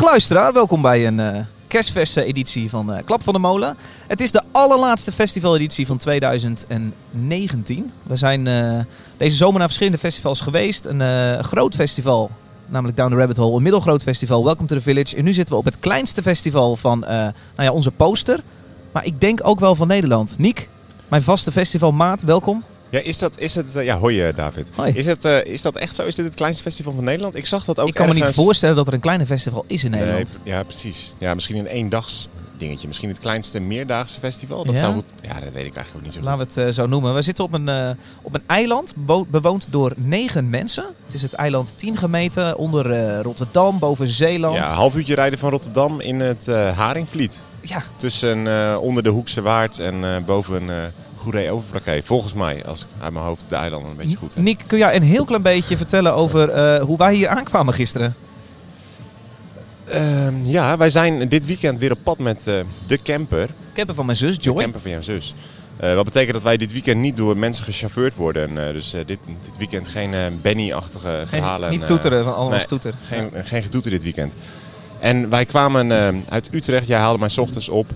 Dag luisteraar, welkom bij een uh, editie van uh, Klap van de Molen. Het is de allerlaatste festivaleditie van 2019. We zijn uh, deze zomer naar verschillende festivals geweest. Een groot festival, namelijk Down the Rabbit Hole. Een middelgroot festival, Welcome to the Village. En nu zitten we op het kleinste festival van nou ja, onze poster. Maar ik denk ook wel van Nederland. Niek, mijn vaste festivalmaat, welkom. Ja, is dat, is het, uh, ja, hoi uh, David. Hoi. Is, het, uh, is dat echt zo? Is dit het kleinste festival van Nederland? Ik zag dat ook Ik kan ergens... me niet voorstellen dat er een kleine festival is in Nederland. Nee, ja, precies. Ja, misschien een eendags dingetje. Misschien het kleinste meerdaagse festival. Dat Ja? zou goed... Ja, dat weet ik eigenlijk ook niet zo Laten goed. we het zo noemen. We zitten op een, eh, op een eiland, bewo- bewoond door negen mensen. Het is het eiland 10 gemeten onder eh, Rotterdam, boven Zeeland. Ja, een half uurtje rijden van Rotterdam in het eh, Haringvliet. Ja, Tussen eh, onder de Hoekse Waard en eh, boven Goeree Overflakkee. Volgens mij, als ik uit mijn hoofd de eilanden een beetje goed heb. Nick, kun jij een heel klein beetje vertellen over eh, hoe wij hier aankwamen gisteren? Ehm, ja, wij zijn dit weekend weer op pad met eh, de camper. Camper van mijn zus, De Joy. camper van jouw zus. Eh, wat betekent dat wij dit weekend niet door mensen gechauffeurd worden. Dus dit, dit weekend geen Benny-achtige verhalen. Geen, niet toeteren van allemaal nee, toeter. Geen, geen getoeter dit weekend. En wij kwamen uit Utrecht. Jij haalde mij 's ochtends op.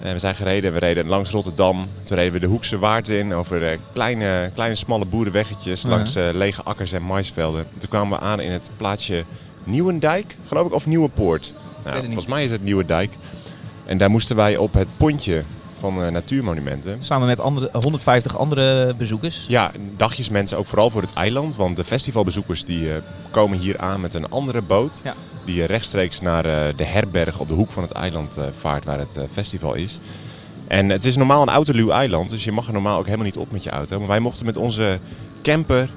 En we zijn gereden. We reden langs Rotterdam. Toen reden we de Hoekse Waard in. Over eh, kleine, kleine smalle boerenweggetjes. Ja. Langs eh, lege akkers en maisvelden. Toen kwamen we aan in het plaatsje Nieuwendijk. Geloof ik. Of Nieuwepoort. Nou, volgens mij is het Nieuwendijk. En daar moesten wij op het pontje van eh, Natuurmonumenten. Samen met andere, 150 andere bezoekers. Ja, dagjesmensen ook vooral voor het eiland. Want de festivalbezoekers die komen hier aan met een andere boot. Ja. Die rechtstreeks naar eh, de herberg op de hoek van het eiland eh, vaart waar het eh, festival is. En het is normaal een autoluw eiland, dus je mag er normaal ook helemaal niet op met je auto. Maar wij mochten met onze camper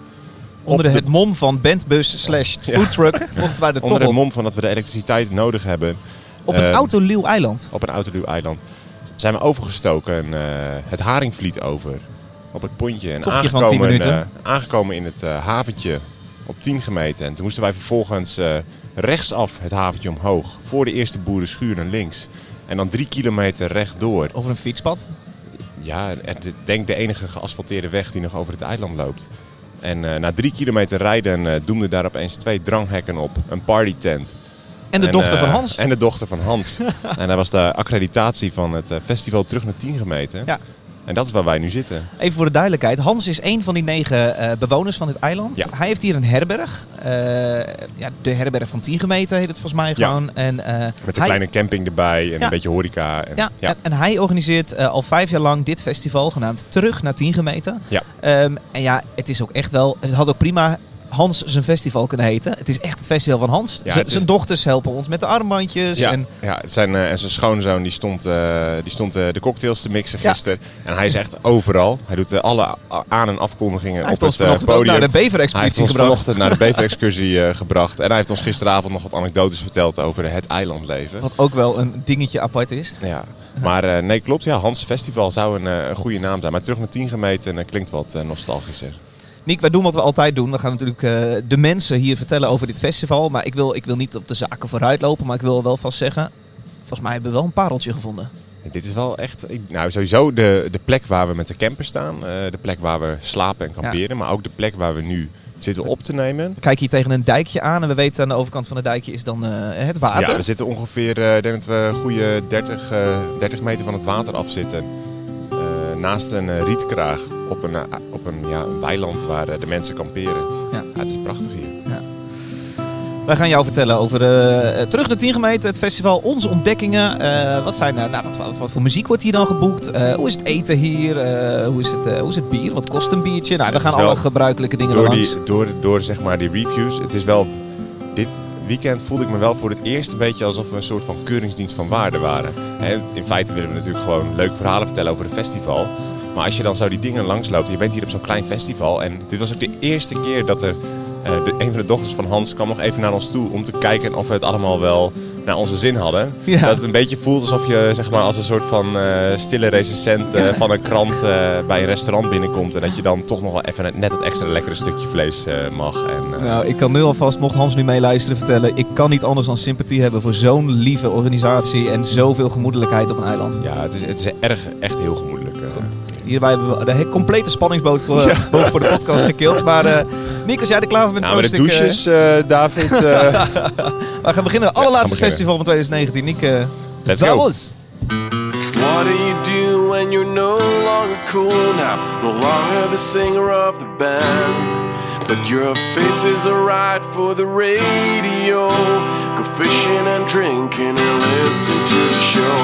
Onder de- het mom van bandbus slash Ja. foodtruck mochten wij er onder het mom van dat we de elektriciteit nodig hebben Op een Ehm, autoluw eiland. op een autoluw eiland. Zijn we overgestoken eh, het Haringvliet over op het pontje. En aangekomen, 10 minuten. aangekomen in het haventje op 10 gemeten. En toen moesten wij vervolgens rechtsaf het haventje omhoog. Voor de eerste boerenschuur naar links. En dan drie kilometer rechtdoor. Over een fietspad. Ja, ik denk de enige geasfalteerde weg die nog over het eiland loopt. En eh, na drie kilometer rijden eh, doemden daar opeens twee dranghekken op. Een partytent. En de dochter van eh, Hans. En de dochter van Hans. en daar was de accreditatie van het festival terug naar 10 gemeten. Ja. En dat is waar wij nu zitten. Even voor de duidelijkheid. Hans is een van die negen eh, bewoners van dit eiland. Ja. Hij heeft hier een herberg. Eh, ja, de herberg van 10 gemeten heet het volgens mij Ja. gewoon. En, eh, Met een hij, kleine camping erbij en Ja. een beetje horeca. En, ja, En, en hij organiseert al vijf jaar lang dit festival genaamd Terug naar 10 gemeten. Ja. Ehm, en ja, het is ook echt wel... Het had ook prima Hans zijn festival kunnen heten. Het is echt het festival van Hans. Ja, is- zijn dochters helpen ons met de armbandjes. Ja, En, ja zijn, eh, en zijn schoonzoon die stond, eh, die stond eh, de cocktails te mixen Ja. gisteren. En hij is echt overal. Hij doet alle aan- en afkondigingen hij op heeft ons het eh, vanochtend ook podium. naar de Hij heeft ons gebracht. vanochtend naar de beverexcursie gebracht. En hij heeft ons gisteravond nog wat anekdotes verteld over het eilandleven. Wat ook wel een dingetje apart is. Ja, maar nee, klopt. Ja, Hans Festival zou een, een goede naam zijn. Maar terug naar 10 gemeten klinkt wat nostalgischer. Niek, wij doen wat we altijd doen. We gaan natuurlijk eh, de mensen hier vertellen over dit festival. Maar ik wil, ik wil niet op de zaken vooruit lopen. Maar ik wil wel vast zeggen... Volgens mij hebben we wel een pareltje gevonden. Dit is wel echt, nou sowieso de, de plek waar we met de camper staan. eh, de plek waar we slapen en kamperen. Maar ook de plek waar we nu zitten op te nemen. We kijken hier tegen een dijkje aan. En we weten aan de overkant van het dijkje is dan eh, het water. Ja, we zitten ongeveer, ik denk dat we goede 30, eh, 30 meter van het water af zitten. Naast een eh, rietkraag op een, eh, op een, ja, een weiland waar eh, de mensen kamperen. Ja. het is prachtig hier. Wij gaan jou vertellen over eh, Terug naar 10 gemeten, het festival, onze ontdekkingen. Wat, zijn, nou, wat, wat, wat voor muziek wordt hier dan geboekt? Hoe is het eten hier? Hoe, is het, hoe is het bier? Wat kost een biertje? Nou, daar gaan alle gebruikelijke dingen Door, langs. die, door, door zeg maar die reviews, het is wel, dit weekend voelde ik me wel voor het eerst een beetje alsof we een soort van keuringsdienst van waarde waren. In feite willen we natuurlijk gewoon leuke verhalen vertellen over het festival. Maar als je dan zo die dingen langsloopt, je bent hier op zo'n klein festival. En dit was ook de eerste keer dat er, eh, een van de dochters van Hans kwam nog even naar ons toe om te kijken of we het allemaal wel naar onze zin hadden. Ja. Dat het een beetje voelt alsof je zeg maar, als een soort van eh, stille recensent eh, van een krant eh, bij een restaurant binnenkomt. En dat je dan toch nog wel even net het extra lekkere stukje vlees mag. En, Nou, ik kan nu alvast, mocht Hans nu meeluisteren, vertellen... ik kan niet anders dan sympathie hebben voor zo'n lieve organisatie... en zoveel gemoedelijkheid op een eiland. ja, het is, het is erg, echt heel gemoedelijk. Hierbij hebben we de complete spanningsboot voor, Ja. voor de podcast gekild. Maar Nick, als jij er klaar voor bent... Nou, maar de douches, David. we gaan beginnen. Het allerlaatste Ja, gaan van 2019. Ik, eh Let's go. vamos. What do you do when you're no longer cool now? No longer the singer of the band. But your face is alright for the radio. Go fishing and drinking and listen to the show.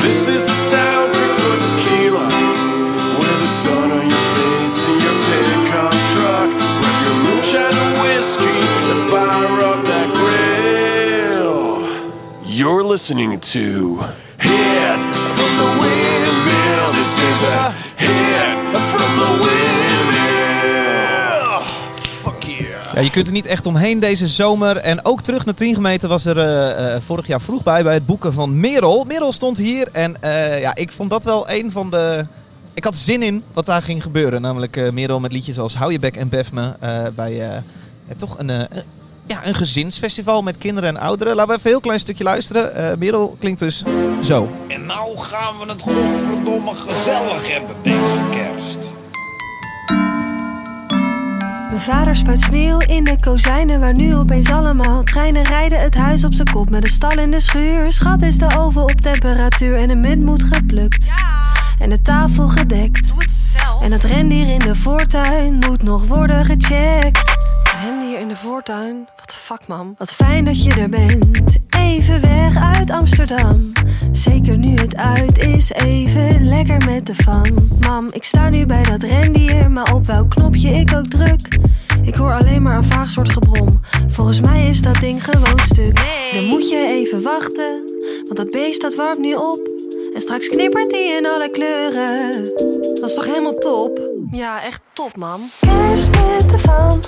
This is the soundtrack for tequila. With the sun on your face in your pickup truck. Grab your moonshine You're listening to Hit from the Windmill. This is a hit from the Windmill. Fuck yeah. Ja, je kunt er niet echt omheen deze zomer. En ook terug naar 10 gemeten was er eh, eh, vorig jaar vroeg bij bij het boeken van Merel. Merel stond hier en eh, ja, ik vond dat wel een van de... Ik had zin in wat daar ging gebeuren. Namelijk eh, Merel met liedjes als Hou je bek en bef me. eh, bij eh, ja, toch een, eh, een- ja, een gezinsfestival met kinderen en ouderen. Laten we even een heel klein stukje luisteren. Eh, Merel klinkt dus zo. En nou gaan we het godverdomme gezellig hebben deze kerst. Mijn vader spuit sneeuw in de kozijnen waar nu opeens allemaal treinen rijden. Het huis op zijn kop met een stal in de schuur. Schat is de oven op temperatuur en de munt moet geplukt. En de tafel gedekt. En het rendier in de voortuin moet nog worden gecheckt. Voortuin? Wat de fuck, man. Wat fijn dat je er bent. Even weg uit Amsterdam. Zeker nu het uit is, even lekker met de fam. Mam, ik sta nu bij dat rendier, maar op welk knopje ik ook druk. Ik hoor alleen maar een vaag soort gebrom. Volgens mij is dat ding gewoon stuk. Dan moet je even wachten, want dat beest dat warmt nu op. En straks knippert die in alle kleuren. Dat is toch helemaal top? Ja, echt top, man. Kerst met de fam,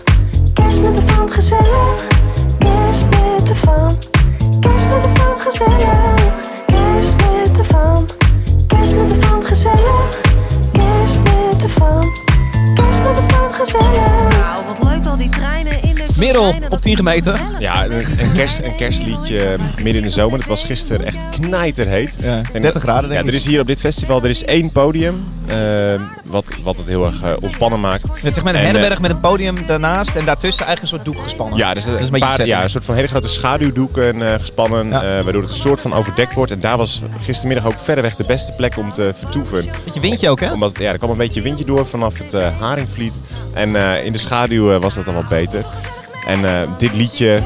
kerst met de fam, gezellig. Kerst met de fam, kerst met de fam, gezellig. Kerst met de fam, kerst met de fam, gezellig. Kerst met de fam, kerst met de fam, gezellig. Nou, wat al die treinen in de Merel op dat 10 die gemeten. Ja, een, kerst, een kerstliedje midden in de zomer. Het was gisteren echt knijterheet. Ja, En 30 graden denk ja, ik. er is hier op dit festival er is één podium. eh, wat, wat het heel erg eh, ontspannen maakt. Met, zeg maar een En, eh, herberg met een podium daarnaast en daartussen eigenlijk een soort doek gespannen. Ja, dus dat is een paar, ja, een soort van hele grote schaduwdoeken eh, gespannen. Ja. eh, waardoor het een soort van overdekt wordt. En daar was gistermiddag ook verreweg de beste plek om te vertoeven. Beetje windje ook, hè? Omdat ja, er kwam een beetje windje door vanaf het eh, Haringvliet. En eh, in de schaduw eh, was dat dan wat beter. En eh, dit liedje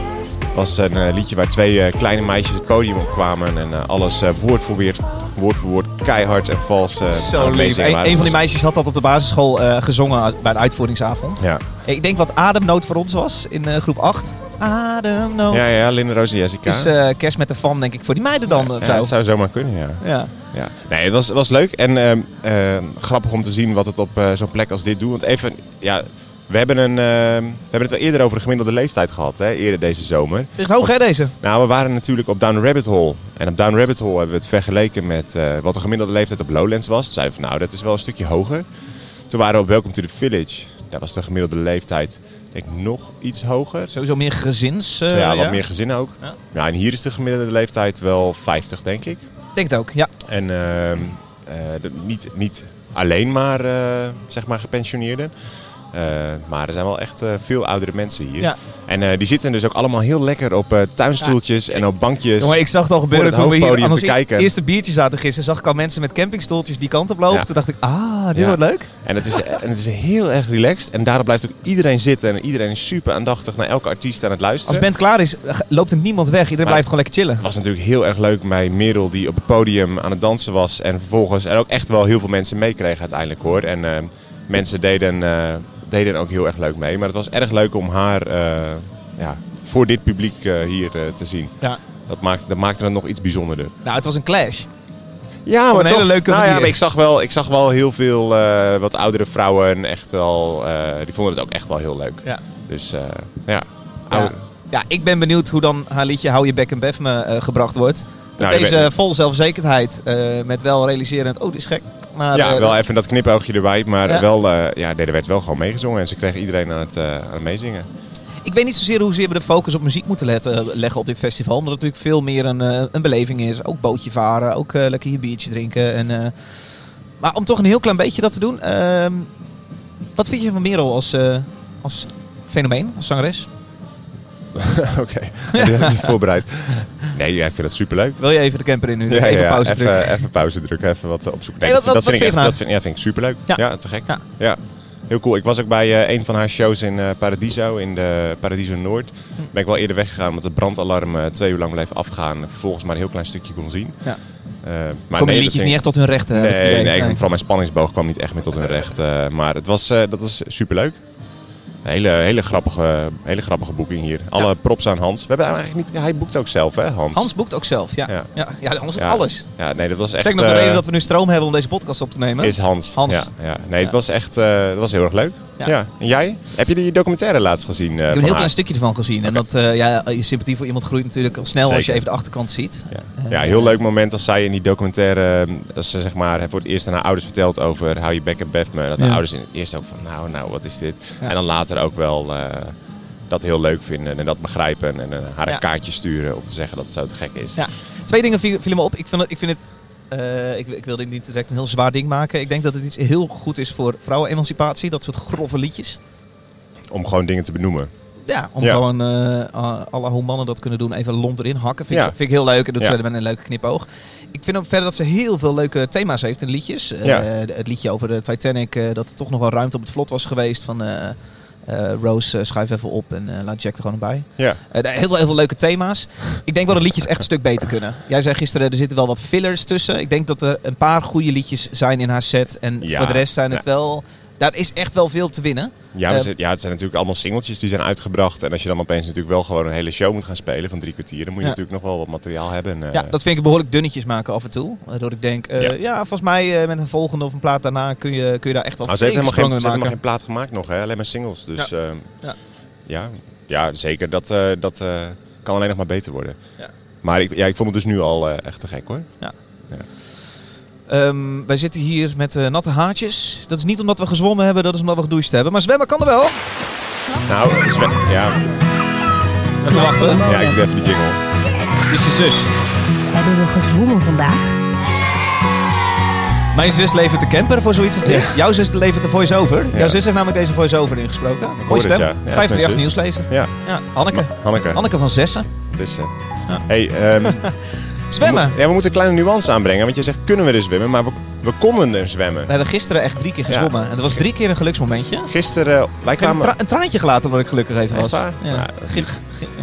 was een eh, liedje waar twee eh, kleine meisjes het podium op kwamen. En alles woord voor woord, woord voor woord keihard en vals Zo lief. meezingen Een, een van die meisjes had dat op de basisschool gezongen bij de uitvoeringsavond. Ja. Ik denk wat ademnoot voor ons was in groep 8. Ademnoot. Ja, ja, Linda, Roos en Jessica. is eh, kerst met de fam, denk ik, voor die meiden dan. of ja, zo. dat zou zomaar kunnen, ja. Ja. Ja. Nee, het was, was leuk en ehm, eh, grappig om te zien wat het op zo'n plek als dit doet. Want even, ja, we hebben, een, ehm, we hebben het wel eerder over de gemiddelde leeftijd gehad, hè, eerder deze zomer. Ligt hoog, hè, deze? Nou, we waren natuurlijk op Down Rabbit Hole. En op Down Rabbit Hole hebben we het vergeleken met eh, wat de gemiddelde leeftijd op Lowlands was. Toen zeiden we van, nou, dat is wel een stukje hoger. Toen waren we op Welcome to the Village. Daar was de gemiddelde leeftijd, denk ik, nog iets hoger. Sowieso meer gezins. eh, ja, wat meer gezinnen ook. Ja. Ja. en hier is de gemiddelde leeftijd wel 50, denk ik. Denk het ook, ja. En ehm, eh, niet, niet alleen maar, eh, zeg maar gepensioneerden. Eh, maar er zijn wel echt eh, veel oudere mensen hier. Ja. En eh, die zitten dus ook allemaal heel lekker op tuinstoeltjes en op bankjes. Jongen, ik zag het al gebeuren het toen we hier aan ons kijken. eerste biertje zaten gisteren. Zag ik al mensen met campingstoeltjes die kant op lopen. Ja. Toen dacht ik, ah, dit wordt leuk. En het, is, en het is heel erg relaxed. En daarom blijft ook iedereen zitten. En iedereen is super aandachtig naar elke artiest aan het luisteren. Als band klaar is, loopt er niemand weg. Iedereen Maar- blijft gewoon lekker chillen. Het was natuurlijk heel erg leuk bij Merel die op het podium aan het dansen was. En vervolgens er ook echt wel heel veel mensen meekregen uiteindelijk hoor. En mensen deden, deden ook heel erg leuk mee. Maar het was erg leuk om haar eh, ja, voor dit publiek eh, hier eh, te zien. Ja. Dat, maakt, dat maakte het nog iets bijzonderder. Nou, het was een clash. Ja, Op een hele leuke nou ja, maar ik zag wel, ik zag wel heel veel wat oudere vrouwen echt wel, die vonden het ook echt wel heel leuk. Ja. Dus eh, ja, Ja. ja, ik ben benieuwd hoe dan haar liedje Hou je bek en bef me gebracht wordt. Met Nou, deze bent- vol zelfzekerheid. eh, met wel realiserend, oh, dit is gek. Maar, ja, eh, wel even dat knipoogje erbij, maar Ja. wel, eh, ja, nee, er werd wel gewoon meegezongen en ze kregen iedereen aan het, eh, aan het meezingen. Ik weet niet zozeer hoezeer we de focus op muziek moeten letten, leggen op dit festival. Omdat het natuurlijk veel meer een, een beleving is. Ook bootje varen, ook lekker je biertje drinken. En, maar om toch een heel klein beetje dat te doen. ehm, wat vind je van Merel als, als fenomeen, als zangeres? Oké, die heb ik niet voorbereid. Nee, jij vindt het superleuk. Wil je even de camper in nu? even pauze even, drukken. even pauze drukken, even wat opzoeken. Wat- dat, vind ik echt, dat vind, ja, vind ik superleuk. Ja. Ja, te gek. Ja. Ja. Heel cool. Ik was ook bij eh, een van haar shows in eh, Paradiso, in de Paradiso Noord. Hm. Ben ik wel eerder weggegaan omdat het brandalarm eh, twee uur lang bleef afgaan. En vervolgens maar een heel klein stukje kon zien. Ja. Eh, maar Kom je nee, dat liedjes niet echt tot hun recht? Nee, idee. nee, vooral mijn spanningsboog kwam niet echt meer tot hun recht. maar het was, dat was superleuk. Een hele, hele, grappige, hele grappige boeking hier. Alle props aan Hans. We hebben eigenlijk niet, hij boekt ook zelf, hè, Hans? Hans boekt ook zelf, ja. Ja, Ja. ja. anders is Ja. alles. Ja, nee, dat was echt... Zeg nog de eh, reden dat we nu stroom hebben om deze podcast op te nemen. Is Hans. Hans. Ja, ja. Nee, het was echt eh, het was heel erg leuk. Ja. En jij? Heb je die documentaire laatst gezien? eh, ik heb een heel klein stukje ervan gezien. En dat, ja, je sympathie voor iemand groeit natuurlijk al snel als je even de achterkant ziet. Ja. Ja, heel leuk moment als zij in die documentaire, als ze zeg maar voor het eerst aan haar ouders vertelt over Hou je bek en bef me. Dat de ouders in het eerst ook van nou, nou, wat is dit? En dan later ook wel eh, dat heel leuk vinden en dat begrijpen en eh, haar Ja. een kaartje sturen om te zeggen dat het zo te gek is. Ja. Twee dingen viel- vielen me op. Ik vind het, ik, vind het eh, ik, ik wil dit niet direct een heel zwaar ding maken. Ik denk dat het iets heel goed is voor vrouwenemancipatie. Dat soort grove liedjes. Om gewoon dingen te benoemen. Ja, om Ja. gewoon la hoe mannen dat kunnen doen, even lomp erin hakken. Vind, ik, Ja. vind ik heel leuk en dat Ja. ze met een leuke knipoog. Ik vind ook verder dat ze heel veel leuke thema's heeft in liedjes. Ja. het liedje over de Titanic, dat er toch nog wel ruimte op het vlot was geweest. Van eh, Rose, eh, schuif even op en eh, laat Jack er gewoon bij. Ja. Heel, veel, heel veel leuke thema's. Ik denk wel dat liedjes echt een stuk beter kunnen. Jij zei gisteren, er zitten wel wat fillers tussen. Ik denk dat er een paar goede liedjes zijn in haar set. En Ja. voor de rest zijn het Ja. wel... Daar is echt wel veel op te winnen. Ja, Eh, ja, het zijn natuurlijk allemaal singeltjes die zijn uitgebracht. En als je dan opeens natuurlijk wel gewoon een hele show moet gaan spelen van drie kwartier, dan moet je Ja. natuurlijk nog wel wat materiaal hebben. En, eh, Ja, dat vind ik behoorlijk dunnetjes maken af en toe. Waardoor ik denk, eh, ja. Ja. volgens mij eh, met een volgende of een plaat daarna kun je, kun je daar echt wel Nou, ze heeft helemaal geen, sprongen ze heeft mee helemaal maken. geen plaat gemaakt nog, hè? alleen maar singles. Dus Ja. ja, Ja. ja. Ja, zeker. Dat, eh, dat eh, kan alleen nog maar beter worden. Ja. Maar ik, ja, ik vond het dus nu al eh, echt te gek hoor. Ehm, wij zitten hier met eh, natte haartjes. Dat is niet omdat we gezwommen hebben, dat is omdat we gedoucht hebben. Maar zwemmen kan er wel. Nou, Sven, ja, Even wachten. ja, ik doe even die jingle. Dit is je zus. Hebben we gezwommen vandaag? Mijn zus levert de camper voor zoiets als dit. Jouw zus levert de voice-over. Jouw zus heeft namelijk deze voice-over ingesproken. Mooie het, stem. ja. Ja, dat is 538 mijn zus. nieuwslezer. Ja, Ja, Hanneke. Hanneke. Hanneke van Zessen. Het is, eh, Ja. hey, ehm, Zwemmen. Ja, we moeten een kleine nuance aanbrengen. Want je zegt, kunnen we er zwemmen? Maar we, we konden er zwemmen. We hebben gisteren echt drie keer gezwommen. En dat was drie keer een geluksmomentje. Gisteren, wij Ik heb een, kwamen... tra- een traantje gelaten omdat ik gelukkig even was. Ja. Nou, gi-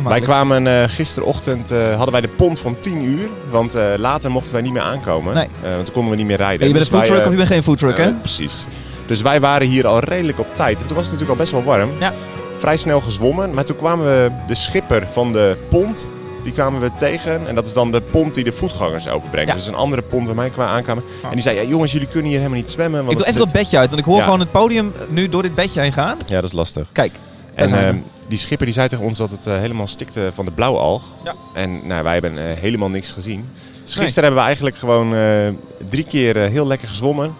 Wij kwamen eh, gisterochtend, eh, hadden wij de pont van 10 uur. Want eh, later mochten wij niet meer aankomen. Nee. Eh, want toen konden we niet meer rijden. Hey, je bent Dus een foodtruck wij, of je bent geen foodtruck, eh, hè? eh, precies. Dus wij waren hier al redelijk op tijd. En toen was het natuurlijk al best wel warm. Ja. Vrij snel gezwommen. Maar toen kwamen we de schipper van de pont. Die kwamen we tegen. En dat is dan de pont die de voetgangers overbrengt. Ja. Dus een andere pont waar mij kwamen aankwamen. En die zei, ja, jongens, jullie kunnen hier helemaal niet zwemmen. Want Ik doe even dat bedje uit, want ik hoor Ja. gewoon het podium nu door dit bedje heen gaan. Ja, dat is lastig. Kijk, En ehm, die schipper die zei tegen ons dat het eh, helemaal stikte van de blauwalg. Ja. En nou, wij hebben eh, helemaal niks gezien. Dus gisteren hebben we eigenlijk gewoon eh, drie keer eh, heel lekker gezwommen.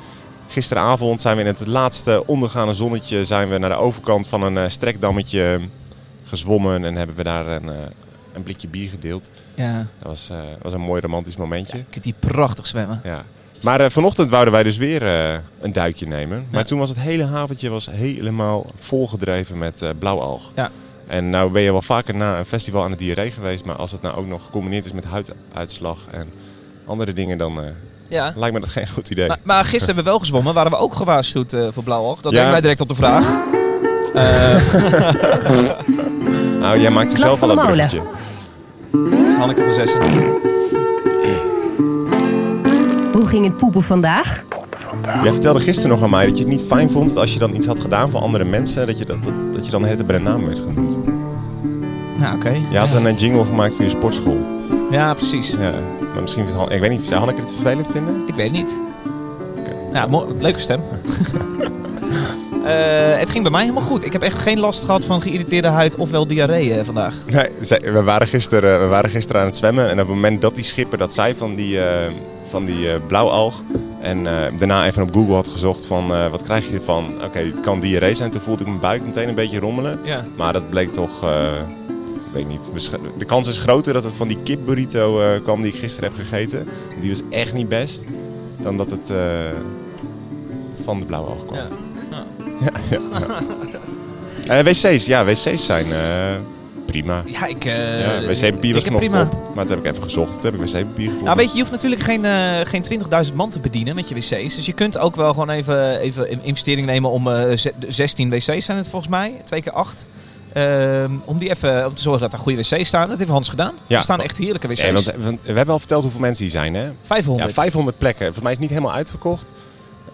Gisteravond zijn we in het laatste ondergaande zonnetje zijn we naar de overkant van een eh, strekdammetje gezwommen. En hebben we daar een, eh, een blikje bier gedeeld. ja, Dat was, eh, was een mooi romantisch momentje. je kunt hier prachtig zwemmen. Ja. Maar eh, vanochtend wouden wij dus weer eh, een duikje nemen. Maar Ja. toen was het hele haventje was helemaal volgedreven met blauwalg. Ja. En nou ben je wel vaker na een festival aan de diarree geweest. Maar als het nou ook nog gecombineerd is met huiduitslag en andere dingen, dan Ja. lijkt me dat geen goed idee. Maar, maar gisteren hebben we wel gezwommen. Waren we ook gewaarschuwd voor blauwalg? Dat Ja. mij direct op de vraag. Nou, jij maakt Klap zelf van al de een molen. bruggetje. Hanneke van Zessen. Hoe ging het poepen vandaag? Jij vertelde gisteren nog aan mij dat je het niet fijn vond als je dan iets had gedaan voor andere mensen, dat je, dat, dat, dat je dan de hele tijd bij de naam werd genoemd. Nou, oké. Je had een jingle gemaakt voor je sportschool. Ja, precies. Ja, maar misschien vindt Han- ik weet niet, zou Hanneke het vervelend vinden? Ik weet niet. Nou, mo- leuke stem. Eh, het ging bij mij helemaal goed. Ik heb echt geen last gehad van geïrriteerde huid ofwel diarree eh, vandaag. Nee, we waren, gisteren, we waren gisteren aan het zwemmen en op het moment dat die schipper dat zei van die, eh, van die eh, blauwalg en eh, daarna even op Google had gezocht van eh, wat krijg je ervan? Oké, het kan diarree zijn. Toen voelde ik mijn buik meteen een beetje rommelen. Ja. Maar dat bleek toch, eh, ik weet niet, de kans is groter dat het van die kip burrito eh, kwam die ik gisteren heb gegeten. Die was echt niet best. Dan dat het eh, van de blauwalg kwam. Ja. Ja, ja, ja. Eh, wc's, ja, wc's zijn eh, prima. Ja, ik... eh, ja, wc-papier was vanochtend prima. op. Maar toen heb ik even gezocht. Toen heb ik wc-papier gevonden. Nou, weet je, je hoeft natuurlijk geen, geen 20.000 man te bedienen met je wc's. Dus je kunt ook wel gewoon even, even een investering nemen om eh, ze- 16 wc's zijn het volgens mij. Twee keer acht. Ehm, om die even om te zorgen dat er goede wc's staan. Dat heeft Hans gedaan. Ja. Er staan echt heerlijke wc's. Ja, want we hebben al verteld hoeveel mensen hier zijn, hè? 500. Ja, 500 plekken. Volgens mij is het niet helemaal uitverkocht.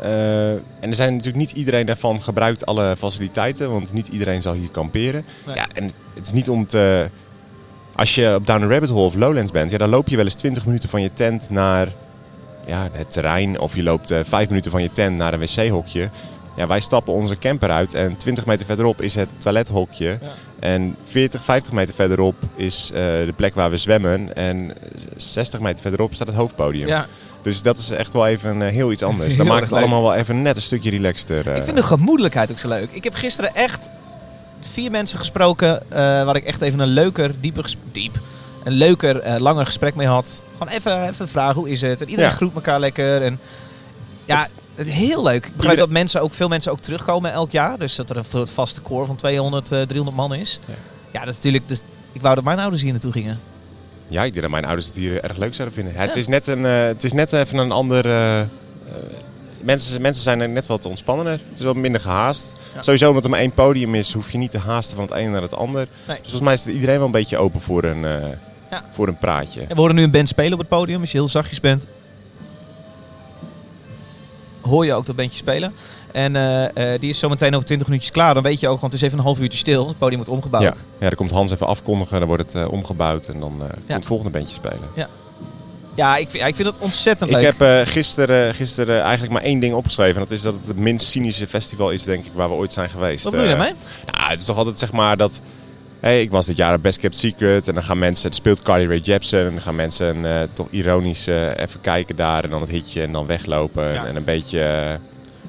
Eh, en er zijn natuurlijk niet iedereen daarvan gebruikt alle faciliteiten, want niet iedereen zal hier kamperen. Nee. Ja, en het, het is niet om te... Als je op Down the Rabbit Hole of Lowlands bent, ja, dan loop je wel eens 20 minuten van je tent naar ja, het terrein. Of je loopt eh 5 minuten van je tent naar een wc-hokje. Ja, wij stappen onze camper uit en 20 meter verderop is het toilethokje. Ja. En 40, 50 meter verderop is eh, de plek waar we zwemmen. En 60 meter verderop staat het hoofdpodium. Ja. Dus dat is echt wel even eh, heel iets anders. Dan maakt het allemaal wel even net een stukje relaxter. eh. Ik vind de gemoedelijkheid ook zo leuk. Ik heb gisteren echt vier mensen gesproken eh, waar ik echt even een leuker, dieper, diep, een leuker, langer gesprek mee had. Gewoon even, even vragen, hoe is het? En iedereen Ja. groet elkaar lekker. En ja, Het is heel leuk. Ik begrijp dat mensen ook, veel mensen ook terugkomen elk jaar. Dus dat er een soort vaste core van 200, eh 300 man is. Ja. Ja, dat is natuurlijk... Dus, ik wou dat mijn ouders hier naartoe gingen. Ja, ik denk dat mijn ouders het hier erg leuk zouden vinden. Ja, Het, is net een, eh, het is net even een ander... eh, eh, mensen, mensen zijn er net wat ontspannender. Het is wat minder gehaast. Ja. Sowieso omdat er maar één podium is, hoef je niet te haasten van het een naar het ander. Nee. Dus volgens mij is iedereen wel een beetje open voor een, Ja. voor een praatje. En we horen nu een band spelen op het podium. Als je heel zachtjes bent, hoor je ook dat bandje spelen. En eh, eh, die is zometeen over 20 minuutjes klaar. Dan weet je ook, want het is even een half uurtje stil. Het podium wordt omgebouwd. Ja. ja, dan komt Hans even afkondigen, dan wordt het eh, omgebouwd en dan komt Ja. het volgende bandje spelen. Ja, ik, vind- ja, ik vind dat ontzettend Ik leuk. heb eh, gisteren, gisteren eigenlijk maar één ding opgeschreven. En dat is dat het het minst cynische festival is, denk ik, waar we ooit zijn geweest. Wat bedoel je daarmee? Ja, het is toch altijd zeg maar dat... Hey, ik was dit jaar Best Kept Secret en dan gaan mensen... Het speelt Carly Rae Jepsen en dan gaan mensen toch ironisch even kijken daar en dan het hitje en dan weglopen. Ja. En een beetje,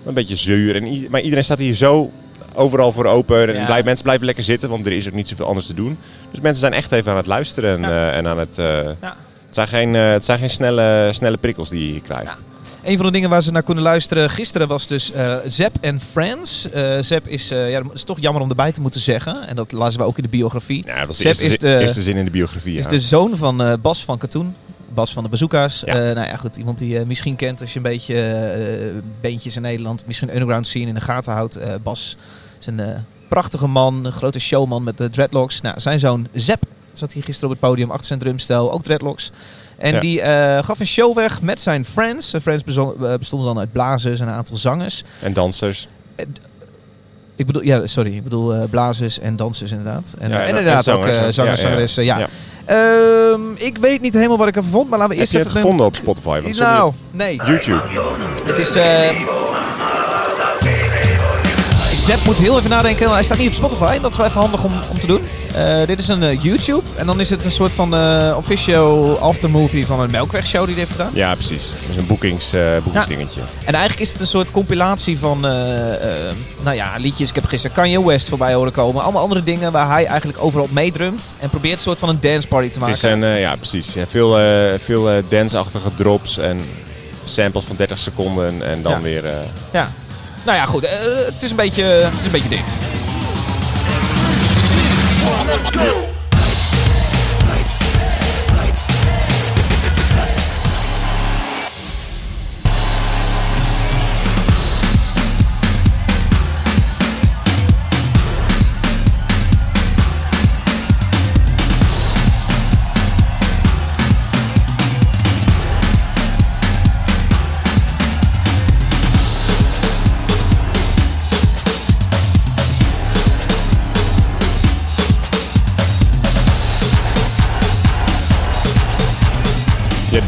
een beetje zuur. En, maar iedereen staat hier zo overal voor open en Ja. mensen blijven lekker zitten, want er is ook niet zoveel anders te doen. Dus mensen zijn echt even aan het luisteren en, Ja. eh, en aan het... eh, Ja. Het zijn geen, eh, het zijn geen snelle, snelle prikkels die je hier krijgt. Een van de dingen waar ze naar konden luisteren gisteren was dus eh Zep en Friends. Eh Zep is, ja, het is toch jammer om erbij te moeten zeggen. En dat lazen we ook in de biografie. Ja, dat was de Zep eerste, is de- eerste zin in de biografie. is ja. de zoon van Bas van Katoen. Bas van de Bazooka's. Ja. Eh, nou ja, goed. Iemand die je misschien kent als je een beetje eh beentjes in Nederland, misschien underground scene in de gaten houdt. Eh, Bas is een eh, prachtige man, een grote showman met de dreadlocks. Nou, zijn zoon Zep zat hier gisteren op het podium achter zijn drumstel, ook dreadlocks. En Ja. die eh, gaf een show weg met zijn friends. Zijn friends eh, bestonden dan uit blazers en een aantal zangers. En dansers. Ik bedoel, ja, sorry, ik bedoel eh, blazers en dansers inderdaad. En, Ja, eh, en- inderdaad en ook zangers, eh, zangers, Ja, zangeressen. Ehm, ik weet niet helemaal wat ik ervan vond, maar laten we Heb eerst je het even... gevonden op Spotify? Want Nou, nee. YouTube. Het is... eh Zep moet heel even nadenken. Hij staat niet op Spotify. Dat is wel even handig om, om te doen. Eh, dit is een eh, YouTube. En dan is het een soort van eh, official aftermovie van een melkwegshow die hij heeft gedaan. Ja, precies. Is een boekings, boekingsdingetje. En eigenlijk is het een soort compilatie van nou ja, liedjes. Ik heb gisteren Kanye West voorbij horen komen. Allemaal andere dingen waar hij eigenlijk overal meedrumt. En probeert een soort van een dance party te Het maken. is een, ja, precies. Ja, veel veel dance-achtige drops en samples van 30 seconden en dan Ja. weer... Ja. Nou ja, goed. het, is een beetje, het is een beetje dit. Je hebt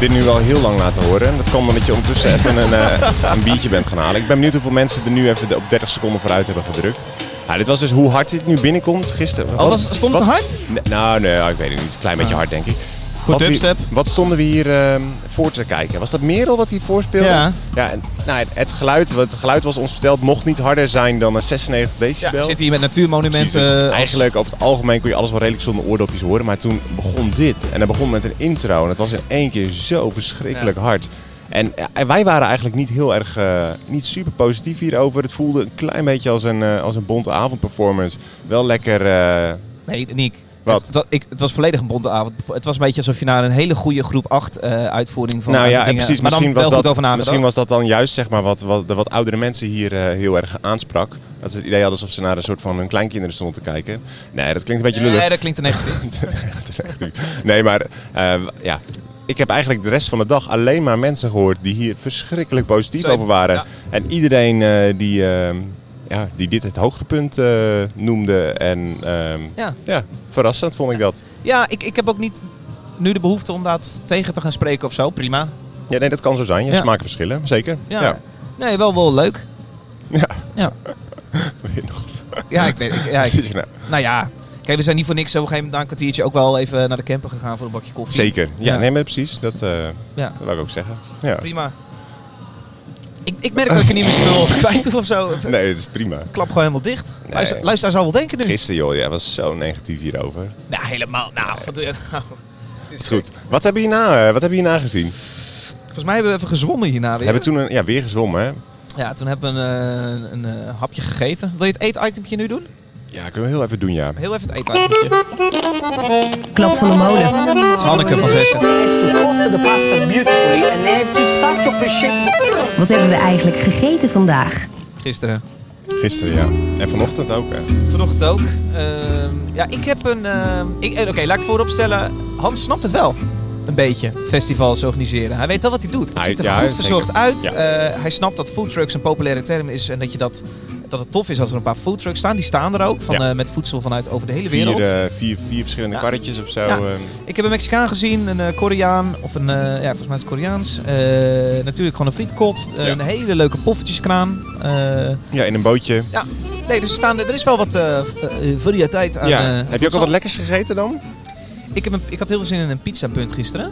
dit nu wel heel lang laten horen. En dat kwam omdat je ondertussen even een, eh, een biertje bent gaan halen. Ik ben benieuwd hoeveel mensen er nu even op 30 seconden vooruit hebben gedrukt. Ja, dit was dus hoe hard dit nu binnenkomt gisteren. Oh, was- stond het wat- hard? Nee, nou, nee, ik weet het niet. Een klein beetje hard, denk ik. Goed wat, we- dubstep. wat stonden we hier ehm, voor te kijken? Was dat Merel wat hier voorspeelde? Ja. ja en, nou, het, het geluid, wat het geluid was ons verteld, mocht niet harder zijn dan een 96 Ja, decibel. we zitten hier met natuurmonumenten. Precies, dus als- eigenlijk over het algemeen kon je alles wel redelijk zonder oordopjes horen. Maar toen begon dit. En dat begon met een intro. En het was in één keer zo verschrikkelijk hard. En, ja, en wij waren eigenlijk niet heel erg, eh, niet super positief hierover. Het voelde een klein beetje als een, eh, als een bonte avondperformance. Wel lekker, eh, Nee, Niek. Wat? Het, ik, het was volledig een bonte avond. Het was een beetje alsof je naar een hele goede groep 8 eh, uitvoering van nou een ja, dingen- precies. maar Misschien was, dat, misschien was dat dan juist zeg maar, wat, wat de wat oudere mensen hier eh, heel erg aansprak. Dat ze het idee hadden alsof ze naar een soort van hun kleinkinderen stonden te kijken. Nee, dat klinkt een beetje lullig. Nee, dat klinkt te negatief. Nee, maar eh, ja. Ik heb eigenlijk de rest van de dag alleen maar mensen gehoord die hier verschrikkelijk positief over waren. ja. En iedereen die, eh, ja, die dit het hoogtepunt eh, noemde. En ehm, Ja. ja, verrassend vond ik dat. Ja, ik, ik heb ook niet nu de behoefte om dat tegen te gaan spreken of zo. Prima. Ja, nee, dat kan zo zijn. Je Ja. smaken verschillen, zeker. Ja. Ja. Nee, wel wel leuk. Ja. Ja. Weet je nog? Ja, ik weet ik, ja, ik- nou? Nou ja, kijk, we zijn niet voor niks op een gegeven moment na een kwartiertje ook wel even naar de camper gegaan voor een bakje koffie. Zeker. Ja, Ja. nee, maar precies. Dat, eh Ja, dat wou ik ook zeggen. Ja. prima. Ik, ik merk dat ik er niet meer veel over kwijt hoef of zo. Nee, het is prima. klap gewoon helemaal dicht. Nee. Luister, luisteraar zal wel denken nu. Gisteren, joh, jij was zo negatief hierover. Nou, helemaal. Nou, wat doe je nou? Is goed. Wat hebben we hierna, eh, wat hebben we hierna gezien? Volgens mij hebben we even gezwommen hierna We weer. hebben toen een, ja, weer gezwommen, hè? Ja, toen hebben we een, eh, een, eh, hapje gegeten. Wil je het eetitempje nu doen? Ja, kunnen we heel even doen, ja. Heel even het eetitempje. Klap van de molen. Dat is Hanneke van Zessen. Wat hebben we eigenlijk gegeten vandaag? Gisteren. Gisteren, ja. En vanochtend ook, hè? Vanochtend ook. Ehm, ja, ik heb een... ehm, ik- eh, Oké, laat ik voorop stellen. Hans snapt het wel. Een beetje. Festivals organiseren. Hij weet wel wat hij doet. Het Hij- ziet er ja, goed zeker. verzorgd uit. Ja. Eh, hij snapt dat foodtrucks een populaire term is. En dat, je dat, dat het tof is als er een paar foodtrucks staan. Die staan er ook. Van, Ja. eh, met voedsel vanuit over de hele wereld. Vier, eh, vier, vier verschillende Ja. karretjes of zo. Ja. ehm. Ik heb een Mexicaan gezien, een eh, Koreaan, of een, eh, ja, volgens mij is het Koreaans. Eh, natuurlijk gewoon een frietkot, eh, Ja. een hele leuke poffertjeskraan. Eh, ja, in een bootje. nee, dus er, staan, er is wel wat eh, eh, variëteit aan ja. eh, Heb je ook al wat lekkers gegeten dan? Ik, heb een, ik had heel veel zin in een pizzapunt gisteren.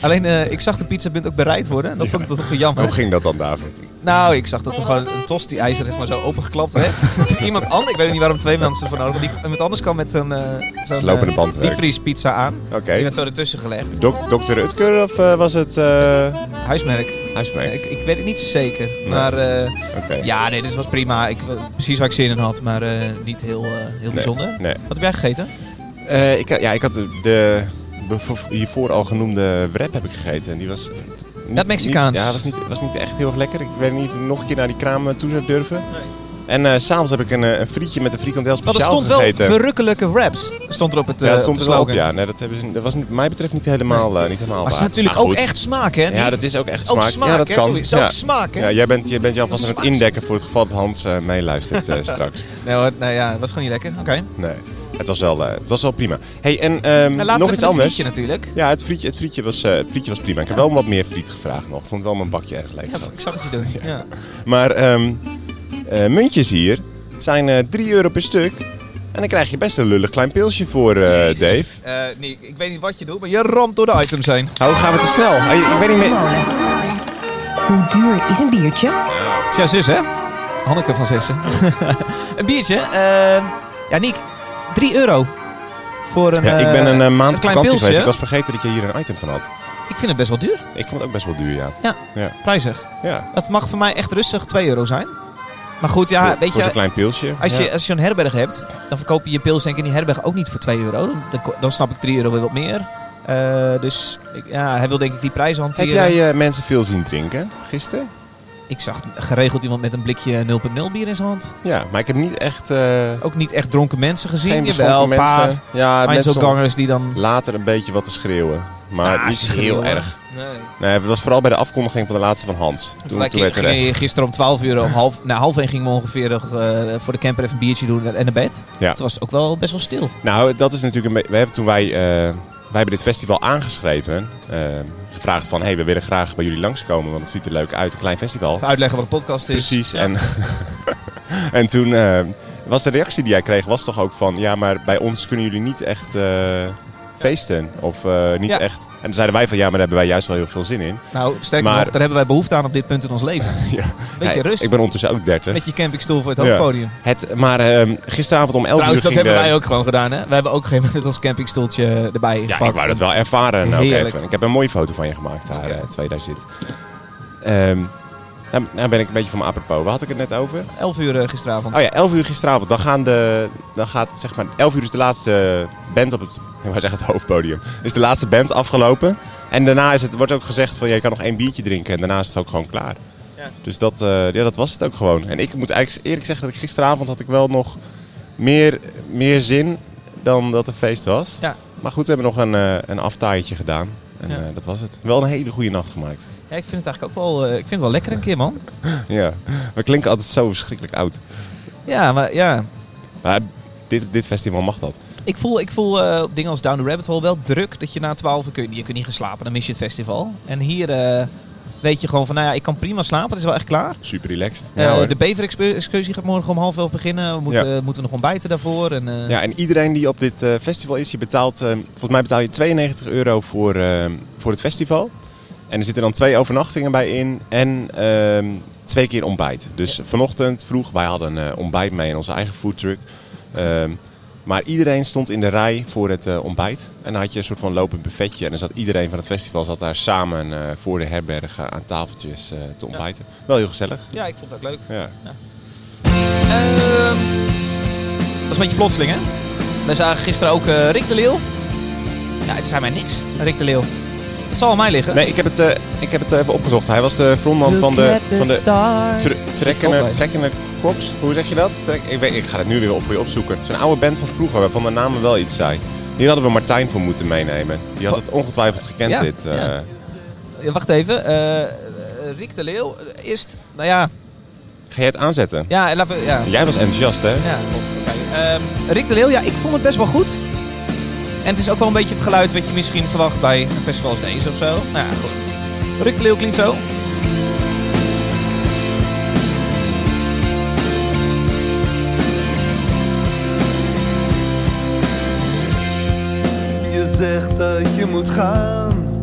Alleen, eh, ik zag de pizzapunt ook bereid worden. En dat vond ik toch wel jammer. Hoe ging dat dan, David? Nou, ik zag dat er gewoon een tosti-ijzer zeg maar, zo opengeklapt werd. er iemand anders, ik weet niet waarom twee mensen voor nodig. Die- Iemand anders kwam met zo'n uh, Dat is lopende bandwerk. diepvriespizza aan. Oké. Die werd zo ertussen gelegd. Dok Dr. Rutger of eh, was het eh Huismerk. huismerk? Ik, ik weet het niet zeker. Maar eh, ja, nee, dit was prima. Ik, precies waar ik zin in had, maar eh, niet heel, eh, heel bijzonder. Nee. Wat heb jij gegeten? Eh, ik, had- ja, ik had de, hiervoor al genoemde wrap heb ik gegeten. En die was... niet- Dat Mexicaans. Niet, ja, was niet, was niet echt heel erg lekker. Ik weet niet of ik nog een keer naar die kraam eh, toe zou durven. En eh, s'avonds heb ik een, een frietje met een frikandel Maar er speciaal stond wel gegeten. verrukkelijke wraps. Stond er op het ja, op stond er wel op, slogan. ja. Nee, dat, hebben ze, dat was mij betreft niet helemaal, eh, niet helemaal Maar het is natuurlijk ook echt smaak, hè? Ja, dat is ook echt ook smaak. ja, dat hè? kan. Sorry, het is ja. ook smaak, hè? Ja, jij bent, jij bent je alvast aan het indekken voor het geval dat Hans meeluistert straks. Nee, hoor, nee, ja, het was gewoon niet lekker. Oké. Nee, het was wel, eh, het was wel prima. hey, en Nou, laten nog iets anders. frietje natuurlijk. Ja, het frietje, het, frietje was, eh, het frietje was prima. Ik heb wel wat meer friet gevraagd nog. Ik vond wel mijn bakje erg leeg. Ja, zat. ik zag het je doen. Ja. Maar ehm, eh, muntjes hier zijn eh 3 euro per stuk. En dan krijg je best een lullig klein pilsje voor, eh. Dave. Eh, Nick, ik weet niet wat je doet, maar je ramt door de items heen. Oh, gaan we te snel? Ah, ik weet niet meer. Hoe duur is een biertje? Het is jouw zus, hè? Hanneke van Zessen. een biertje. eh, ja, Niek. 3 euro. Voor een, Ja, ik eh, ben een eh, maand op klein vakantie geweest. Ik was vergeten dat je hier een item van had. Ik vind het best wel duur. Ik vond het ook best wel duur, ja. Ja. Ja. Prijzig. ja. Het mag voor mij echt rustig 2 euro zijn. Maar goed, ja, voor, weet voor je... klein pilsje. Als Ja. je, als je zo'n herberg hebt, dan verkoop je je pils denk ik in die herberg ook niet voor 2 euro. Dan, dan, snap ik 3 euro weer wat meer. Eh, dus ik, ja, hij wil denk ik die Heb hanteren. jij eh, mensen veel zien drinken gisteren? Ik zag geregeld iemand met een blikje 0.0 bier in zijn hand. Ja, maar ik heb niet echt... eh Ook niet echt dronken mensen gezien. geen Jawel, een paar. Ja, mensen die dan... later een beetje wat te schreeuwen. Maar Ah, niet schreeuwen. heel erg. Nee. Nee, het was vooral bij de afkondiging van de laatste van Hans. Toen, toen je gisteren om 12 uur, om half, nou, half één gingen we ongeveer eh, voor de camper even een biertje doen en naar bed. Ja. Toen was het ook wel best wel stil. Nou, dat is natuurlijk een beetje... We hebben toen wij... eh, wij hebben dit festival aangeschreven. eh, gevraagd van, hey, we willen graag bij jullie langskomen, want het ziet er leuk uit. Een klein festival. Even uitleggen wat een podcast is. Precies. En, en toen eh, was de reactie die jij kreeg, was toch ook van... Ja, maar bij ons kunnen jullie niet echt eh, feesten. Of eh, niet Ja. echt... En toen zeiden wij van, ja, maar daar hebben wij juist wel heel veel zin in. Nou, sterker Maar- nog, daar hebben wij behoefte aan op dit punt in ons leven. Ja. Beetje Ja, rust. Ik ben ondertussen ook 30. Met je campingstoel voor het hoofdpodium. Het, maar ehm, gisteravond om 11 Trouwens, uur dat ging hebben de- wij ook gewoon gedaan. Hè? We hebben ook geen met ons campingstoeltje erbij Ja, gepakt. ik wou dat wel ervaren. ook Heerlijk. even. Ik heb een mooie foto van je gemaakt daar, Oké. eh, terwijl Nou, nou ben ik een beetje van mijn apropos. Waar had ik het net over? 11 uur eh, gisteravond. Oh ja, 11 uur gisteravond. Dan, gaan de, dan gaat zeg maar 11 uur is de laatste band op het, ik zeggen het hoofdpodium. Is de laatste band afgelopen. En daarna is het, wordt ook gezegd van ja, je kan nog één biertje drinken en daarna is het ook gewoon klaar. Ja. Dus dat, eh, ja, dat was het ook gewoon. En ik moet eigenlijk eerlijk zeggen dat ik gisteravond had ik wel nog meer, meer zin dan dat het feest was. Ja. Maar goed, we hebben nog een, eh een aftaaitje gedaan. En Ja. dat was het. Wel een hele goede nacht gemaakt. Ja, ik vind het eigenlijk ook wel, eh, ik vind het wel lekker een keer, man. Ja. We klinken altijd zo verschrikkelijk oud. Ja, maar ja, Maar dit, dit festival mag dat. ik voel, ik voel eh, dingen als Down the Rabbit Hole wel druk dat je na 12 uur kun je, je kunt niet gaan slapen, dan mis je het festival. En hier eh, weet je gewoon van, nou ja, ik kan prima slapen, het is wel echt klaar. Super relaxed. Ja, hoor. de Bever-excursie gaat morgen om half elf beginnen. We moeten, Ja. moeten nog ontbijten daarvoor. En, Ja, en iedereen die op dit festival is, je betaalt, volgens mij betaal je 92 euro voor, voor het festival. En er zitten dan twee overnachtingen bij in en ehm, twee keer ontbijt. Dus vanochtend vroeg, wij hadden een eh, ontbijt mee in onze eigen foodtruck. Ehm maar iedereen stond in de rij voor het eh, ontbijt. En dan had je een soort van lopend buffetje. En dan zat iedereen van het festival zat daar samen eh, voor de herberg eh, aan tafeltjes te ontbijten. Wel heel gezellig. ja, ik vond het ook leuk. Ja. Ehm, dat is een beetje plotseling, hè? We zagen gisteren ook Rick de Leeuw. Ja, het zei mij niks, Rick de Leeuw. Het zal aan mij liggen. Nee, ik heb het, eh, ik heb het even opgezocht. Hij was de frontman van de, van de Tre- trekkende, trekkende hoe zeg je dat? Trek, ik, weet, ik ga het nu weer op voor je opzoeken. Het is een oude band van vroeger, waarvan de naam me wel iets zei. Hier hadden we Martijn voor moeten meenemen. Die had het ongetwijfeld gekend, Ja, dit. eh. ja. Wacht even. eh, eh, Rick de Leeuw eh, is... Nou ja, Ga jij het aanzetten? ja, laten we... Ja. Jij was enthousiast, hè? Ja, klopt. Oké. Ehm, Rick de Leeuw, ja, ik vond het best wel goed. En het is ook wel een beetje het geluid wat je misschien verwacht bij een festival als deze of zo. Nou ja, goed. Rick de Leeuw klinkt zo. Je zegt dat je moet gaan.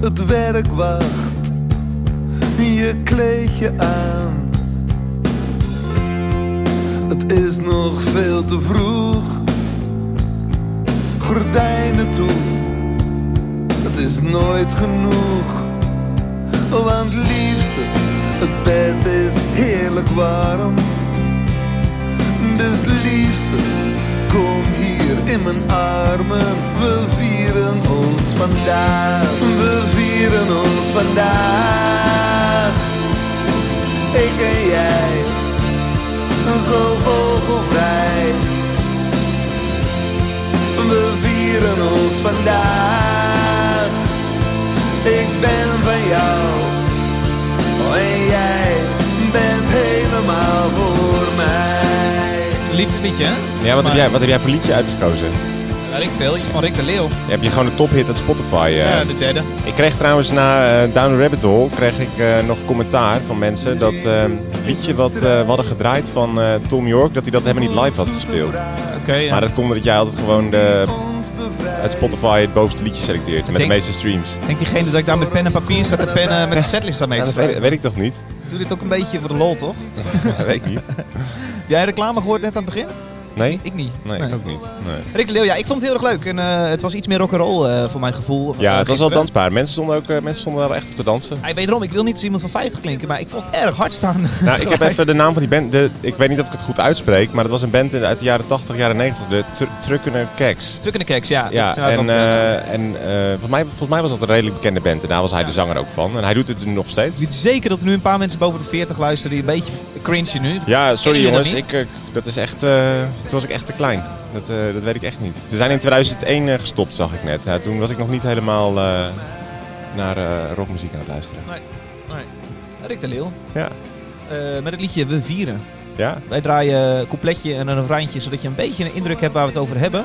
Het werk wacht. Je kleed je aan. Het is nog veel te vroeg. Gordijnen toe. Het is nooit genoeg. Want liefste, het bed is heerlijk warm. Dus liefste, kom hier in mijn armen. We vieren ons vandaag. We vieren ons vandaag. Ik en jij, zo vogelvrij. Vieren ons vandaag. Ik ben van jou. En jij bent helemaal voor mij. Een liefdesliedje, hè? Ja, wat heb, jij, wat heb jij voor liedje uitgekozen? Weet ik veel. Iets van Rick de Leeuw. Je hebt je gewoon een tophit uit Spotify. eh. Ja, de derde. Ik kreeg trouwens na eh, Down the Rabbit Hole kreeg ik, eh, nog commentaar van mensen dat eh, het liedje wat eh, we hadden gedraaid van eh, Tom York, dat hij dat helemaal niet live had gespeeld. Oké, ja. Maar dat komt omdat jij altijd gewoon de, uit Spotify het bovenste liedje selecteert met Denk- de meeste streams. Denkt diegene dat ik daar met pen en papier sta te pennen met de setlist aan mee Ja, te dat weet, weet ik toch niet? Doe dit ook een beetje voor de lol, toch? Dat weet ik niet. Heb jij reclame gehoord net aan het begin? Nee? Ik niet. Nee, ik ook niet. Nee. Rick de Leeuw, ja, ik vond het heel erg leuk. En eh, het was iets meer rock'n'roll eh voor mijn gevoel. Ja, eh, het was wel dansbaar. Mensen stonden, ook, eh, mensen stonden daar wel echt op te dansen. Hey, wederom, ik wil niet als iemand van 50 klinken, maar ik vond het erg hard staan. Nou, ik heb even de naam van die band. De, ik weet niet of ik het goed uitspreek, maar het was een band in- uit de jaren 80, jaren 90. De Tr- Truckene Keks. Truck in de keks, ja. dat Ja, en, eh, en eh, volgens, mij, volgens mij was dat een redelijk bekende band. En daar was hij de zanger ook van. En hij doet het nu nog steeds. Ik weet zeker dat er nu een paar mensen boven de 40 luisteren die een beetje cringe nu. Ja, sorry jongens. Ik, dat is echt, eh, toen was ik echt te klein. Dat, eh, dat weet ik echt niet. We zijn in 2001 eh, gestopt, zag ik net. Ja, toen was ik nog niet helemaal eh, naar rockmuziek aan het luisteren. Rick de Leeuw. Ja. Met het liedje We Vieren. Ja? Wij draaien een coupletje en een refreintje, zodat je een beetje een indruk hebt waar we het over hebben.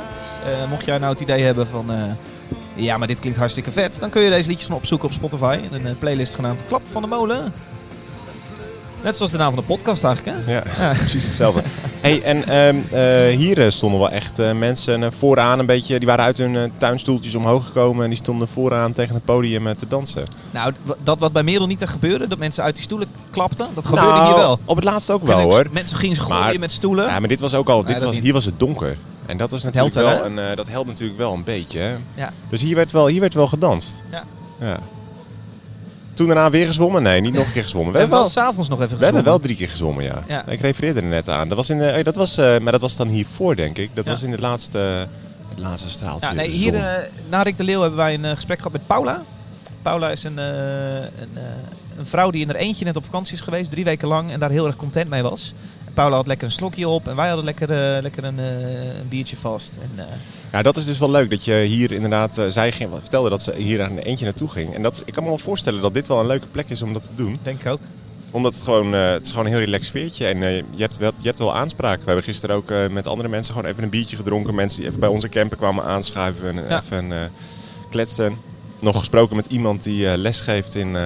Mocht jij nou het idee hebben van, ja, maar dit klinkt hartstikke vet, dan kun je deze liedjes gewoon opzoeken op Spotify. In een playlist genaamd Klap van de Molen. Net zoals de naam van de podcast eigenlijk, hè? Ja, precies hetzelfde. Hey, en ehm, eh, hier eh, stonden wel echt eh, mensen vooraan een beetje... Die waren uit hun tuinstoeltjes omhoog gekomen... en die stonden vooraan tegen het podium te dansen. Nou, dat wat bij Merel niet echt gebeurde, dat mensen uit die stoelen klapten, dat gebeurde Nou, hier wel. Op het laatste ook wel hoor. Mensen gingen gooien Maar- met stoelen. Ja, maar dit was ook al... Dit was, niet. hier was het donker. En dat was natuurlijk helpt wel, wel, een, eh, dat helpt natuurlijk wel een beetje. Hè? Ja. Dus hier werd wel, hier werd wel gedanst. Ja. ja. Toen daarna weer gezwommen? Nee, niet nog een keer gezwommen. We hebben wel s'avonds nog even we hebben wel gezwommen. drie keer gezwommen, ja. Ja. Ik refereerde er net aan. Dat was in de, eh, dat was, eh, maar dat was dan hiervoor, denk ik. Dat Ja. was in het laatste, het laatste straaltje. Ja, nee, hier zon. eh, na Rick de Leeuw hebben wij een gesprek gehad met Paula. Paula is een, een, een vrouw die in haar eentje net op vakantie is geweest, drie weken lang, en daar heel erg content mee was. Paula had lekker een slokje op en wij hadden lekker, eh, lekker een, eh, een biertje vast. En, eh, Ja, dat is dus wel leuk dat je hier inderdaad... zij ging, vertelde dat ze hier aan een eentje naartoe ging. En dat, ik kan me wel voorstellen dat dit wel een leuke plek is om dat te doen. denk ik ook. Omdat het gewoon, het is gewoon een heel relaxed sfeertje. En je, hebt wel, je hebt wel aanspraak. We hebben gisteren ook met andere mensen gewoon even een biertje gedronken. Mensen die even bij onze camper kwamen aanschuiven en Ja. even kletsten. Nog gesproken met iemand die les geeft in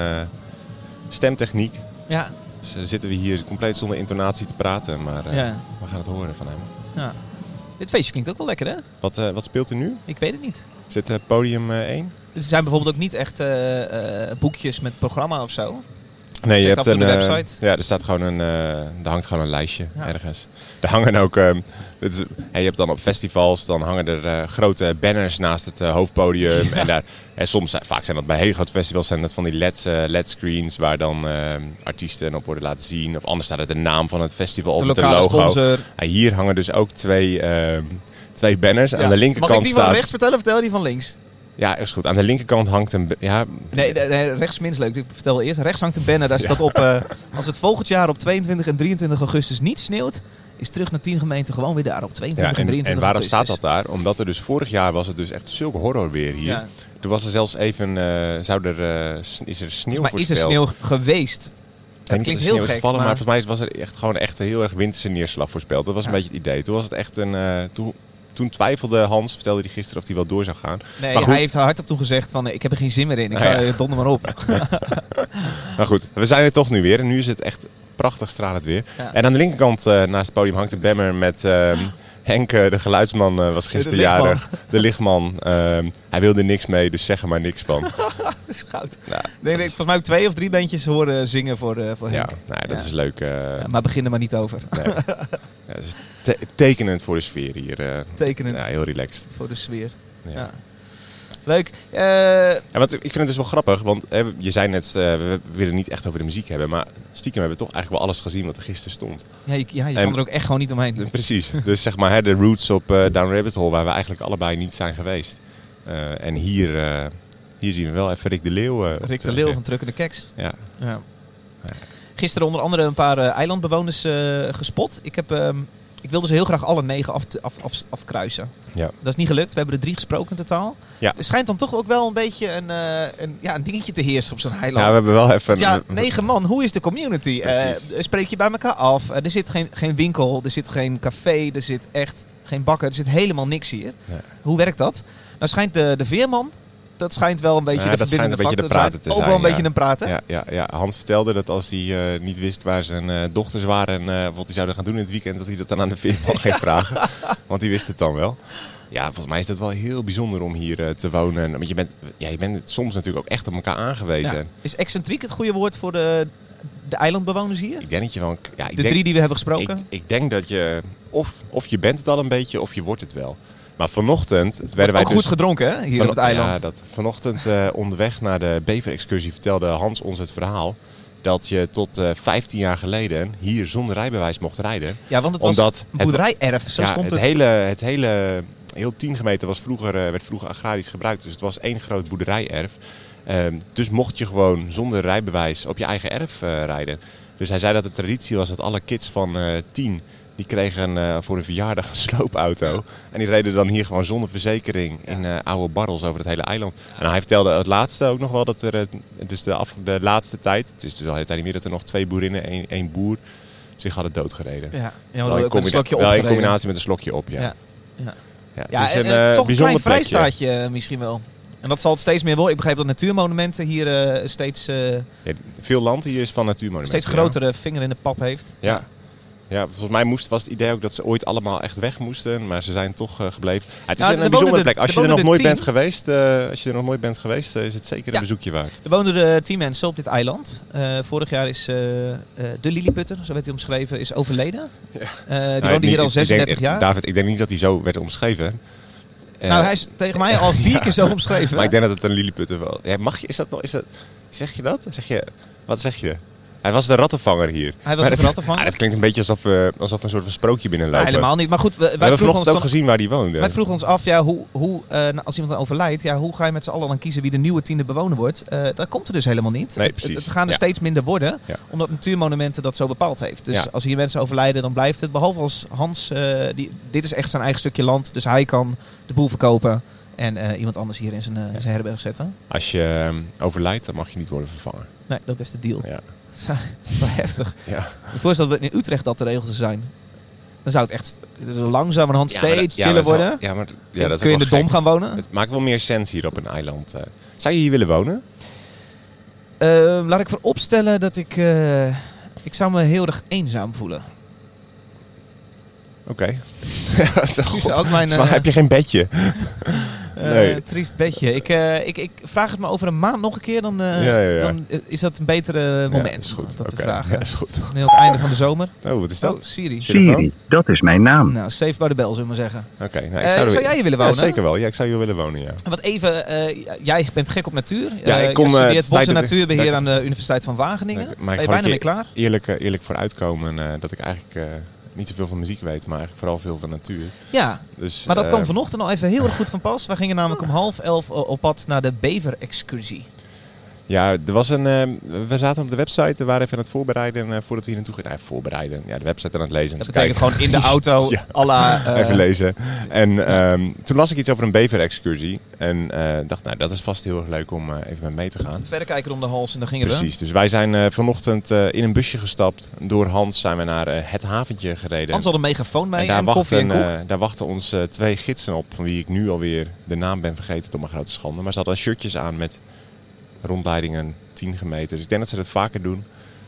stemtechniek. Ja, Dus zitten we hier compleet zonder intonatie te praten. Maar eh, ja, we gaan het horen van hem. ja. Dit feestje klinkt ook wel lekker, hè? Wat, eh, wat speelt er nu? Ik weet het niet. Dit eh, podium eh, 1? Er zijn bijvoorbeeld ook niet echt boekjes met programma of zo. Nee, je hebt een eh, website. ja, er staat gewoon een, eh, er hangt gewoon een lijstje Ja. ergens. Er hangen ook, ehm, dit is, je hebt dan op festivals, dan hangen er eh, grote banners naast het hoofdpodium. En daar, en soms, vaak zijn dat bij hele grote festivals, zijn dat van die LED, LED screens waar dan ehm, artiesten op worden laten zien. Of anders staat er de naam van het festival op De logo. sponsor. Hier hangen dus ook twee, ehm, twee banners. Ja. Aan de linkerkant Mag ik die van rechts vertellen of vertel die van links? Ja, is goed. Aan de linkerkant hangt een. Ja, Nee, nee, rechts minst leuk. Ik vertel eerst. Rechts hangt een banner. Daar staat op... eh, als het volgend jaar op 22 en 23 augustus niet sneeuwt... is terug naar 10 gemeenten gewoon weer daar op 22 Ja, en en, 23 en waarom augustus. staat dat daar? Omdat er dus vorig jaar was het dus echt zulke horror weer hier. Ja. Toen was er zelfs even, eh, zou er, eh, is er sneeuw Maar is er sneeuw geweest? Denk klinkt heel gek, gevallen, maar... maar- volgens mij was er echt gewoon echt een heel erg winterse neerslag voorspeld. Dat was een beetje het idee. Toen was het echt een. toen, toen twijfelde Hans, vertelde hij gisteren of hij wel door zou gaan. Nee, Maar goed. hij heeft hardop toen gezegd van... ik heb er geen zin meer in. Ik Nou ga ja. donder maar op. Maar goed, we zijn er toch nu weer. En nu is het echt prachtig stralend weer. Ja. En aan de linkerkant eh, naast het podium hangt een banner met ehm, Henk, eh, de geluidsman, eh, was gisteren jarig. De lichtman. Ehm, hij wilde niks mee, dus zeg er maar niks van. dat is goud. Nou, Nee, nee, volgens mij ook twee of drie bandjes horen zingen voor, eh voor ja, Henk. nou, dat Ja. is leuk. Ja, maar begin er maar niet over. nee. ja, is te- tekenend voor de sfeer hier. Tekenend ja, heel relaxed. voor de sfeer. Ja. Leuk. Eh, Ja, want ik vind het dus wel grappig, want hè, je zei net, eh, we willen niet echt over de muziek hebben, maar stiekem hebben we toch eigenlijk wel alles gezien wat er gisteren stond. ja, je, ja, je En- kan er ook echt gewoon niet omheen. Precies. Dus zeg maar hè, de roots op eh, Down Rabbit Hole, waar we eigenlijk allebei niet zijn geweest. En hier, hier zien we wel even Rick de Leeuw. Rick de Leeuw van Trukkende Keks. Ja. Ja. Gisteren onder andere een paar eilandbewoners gespot. Ik, heb, ehm, ik wilde ze heel graag alle negen af, af, af, afkruisen. Ja. Dat is niet gelukt. We hebben er drie gesproken in totaal. Ja. Er schijnt dan toch ook wel een beetje een, eh, een, ja, een dingetje te heersen op zo'n eiland. ja, we hebben wel even... Ja, negen man, hoe is de community? Precies. spreek je bij elkaar af? Er zit geen, geen winkel, er zit geen café, er zit echt geen bakker, er zit helemaal niks hier. Nee. Hoe werkt dat? Nou schijnt de, de veerman, dat schijnt wel een beetje Ja, de dat verbindende een factor te zijn. te Ook zijn, wel een ja. beetje een prater. Ja, ja, ja, Hans vertelde dat als hij eh, niet wist waar zijn eh, dochters waren en eh, wat hij zouden gaan doen in het weekend, dat hij dat dan aan de veerman ging vragen. Want die wist het dan wel. Ja, volgens mij is het wel heel bijzonder om hier te wonen. Want je bent, ja, je bent soms natuurlijk ook echt op elkaar aangewezen. Is excentriek het goede woord voor de, de eilandbewoners hier? Ik denk dat je wel... Ja, ik De denk, drie die we hebben gesproken? Ik, ik denk dat je... Of, of je bent het al een beetje, of je wordt het wel. Maar vanochtend werden Wordt wij ook dus... goed gedronken hè, hier op het eiland. Ja, dat, vanochtend eh, onderweg naar de beverexcursie vertelde Hans ons het verhaal... dat je tot eh 15 jaar geleden hier zonder rijbewijs mocht rijden. Ja, want het was Omdat een boerderijerf, zo ja, stond het, het. hele, het hele... Heel tiengemeten was vroeger, eh, werd vroeger agrarisch gebruikt. Dus het was één groot boerderijerf. Ehm, dus mocht je gewoon zonder rijbewijs op je eigen erf eh, rijden. Dus hij zei dat de traditie was dat alle kids van eh 10... Die kregen eh, voor een verjaardag een sloopauto. En die reden dan hier gewoon zonder verzekering in eh, oude barrels over het hele eiland. En hij vertelde het laatste ook nog wel dat er, dus de, af, de laatste tijd, het is dus al de hele tijd niet meer dat er nog twee boerinnen, één, één boer, zich hadden doodgereden. Ja, ja Wel, een slokje wel in combinatie met een slokje op, ja. Ja. Ja. Ja, Ja, het is en, een en toch een klein vrijstaatje misschien wel. En dat zal het steeds meer worden. Ik begreep dat natuurmonumenten hier eh, steeds, eh, Ja, veel land hier is van natuurmonumenten. steeds grotere vinger in de pap heeft. Ja. Ja. Ja, volgens mij moest, was het idee ook dat ze ooit allemaal echt weg moesten, maar ze zijn toch eh, gebleven. Ja, het is Nou, een, er een bijzondere er- plek. Als er je er nog nooit er bent geweest, eh, als je er nog nooit bent geweest, eh, is het zeker een Ja. bezoekje waard. Er woonden er tien mensen op dit eiland. Eh, vorig jaar is eh, eh, de Lilliputter, zo werd hij omschreven, is overleden. Eh, die Nou, woonde niet- hier al ik 36 denk, jaar. David, ik denk niet dat hij zo werd omschreven. Eh, nou, hij is tegen mij al vier keer zo omschreven. Maar ik denk dat het een lilliputter wel... Ja, mag je, is dat nog... Is dat, Zeg je dat? Zeg je, wat zeg je? Hij was de rattenvanger hier. Hij was dat- rattenvanger? Ah, het klinkt een beetje alsof we, alsof we een soort van sprookje binnenlopen. Nou, helemaal niet. Maar goed, we- We wij hebben vroegen, vanochtend ons ook dan, gezien waar die woonde. wij vroegen ons af, ja, hoe, hoe, eh, nou, als iemand dan overlijdt, ja, hoe ga je met z'n allen dan kiezen wie de nieuwe tiende bewoner wordt? Eh, dat komt er dus helemaal niet. Nee, het, precies. het gaan er Ja. steeds minder worden, Ja. omdat Natuurmonumenten dat zo bepaald heeft. Dus Ja. als hier mensen overlijden, dan blijft het. Behalve als Hans, eh, die, dit is echt zijn eigen stukje land, dus hij kan de boel verkopen en eh, iemand anders hier in zijn, eh, in zijn herberg zetten. Als je ehm, overlijdt, dan mag je niet worden vervangen. Nee, dat is de deal. Ja. Dat is wel heftig. Ja. Ik voorstel dat in Utrecht dat de regel zou zijn. Dan zou het echt langzamerhand Ja, steeds dat- ja, chiller wel- worden. Ja, maar ja, dat kun je in de dom gaan wonen. Het maakt wel meer sens hier op een eiland. eh. Zou je hier willen wonen? Eh, laat ik voorop stellen dat ik... eh, ik zou me heel erg eenzaam voelen. Oké. Maar eh, heb je geen bedje? Eh, Nee. triest bedje. Ik, eh, ik, ik vraag het me over een maand nog een keer. Dan, eh, Ja, ja, ja. dan is dat een betere moment dat is goed. om dat te vragen. ja, is goed. Nu het einde van de zomer. Oh, wat is dat? Oh, Siri. Telefoon? dat is mijn naam. Nou, safe by the bell, zullen we maar zeggen. Oké, nou, ik zou, zou jij hier willen Ja, wonen? zeker wel. Ja, ik zou hier willen wonen, ja. Wat even, eh, jij bent gek op natuur. Ja, ik kom, je het studeert bos en natuurbeheer aan de Universiteit van Wageningen. Maar ben je bijna mee klaar? Eerlijk, eerlijk vooruitkomen eh, dat ik eigenlijk eh, niet zoveel van muziek weet, maar eigenlijk vooral veel van natuur. Ja, Dus, maar dat eh, kwam vanochtend al even heel erg goed van pas. Wij gingen namelijk om half elf o- op pad naar de Bever-excursie. Ja, er was een, eh, we zaten op de website, we waren even aan het voorbereiden eh, voordat we hier naartoe gingen. Nou, voorbereiden. Ja, de website aan het lezen. Dat Te betekent kijken. gewoon in de auto, Ja. la, eh, even lezen. En ehm, toen las ik iets over een bever-excursie. En eh, dacht, nou, dat is vast heel erg leuk om even met mee te gaan. Verder kijken om de hals en dan gingen Precies, dus wij zijn vanochtend in een busje gestapt. Door Hans zijn we naar het haventje gereden. we. Hans had een megafoon mee en daar, en koffie en wachten, koek. daar wachten ons twee gidsen op, van wie ik nu alweer de naam ben vergeten tot mijn grote schande. Maar ze hadden shirtjes aan met rondleidingen 10 gemeten. Dus ik denk dat ze dat vaker doen.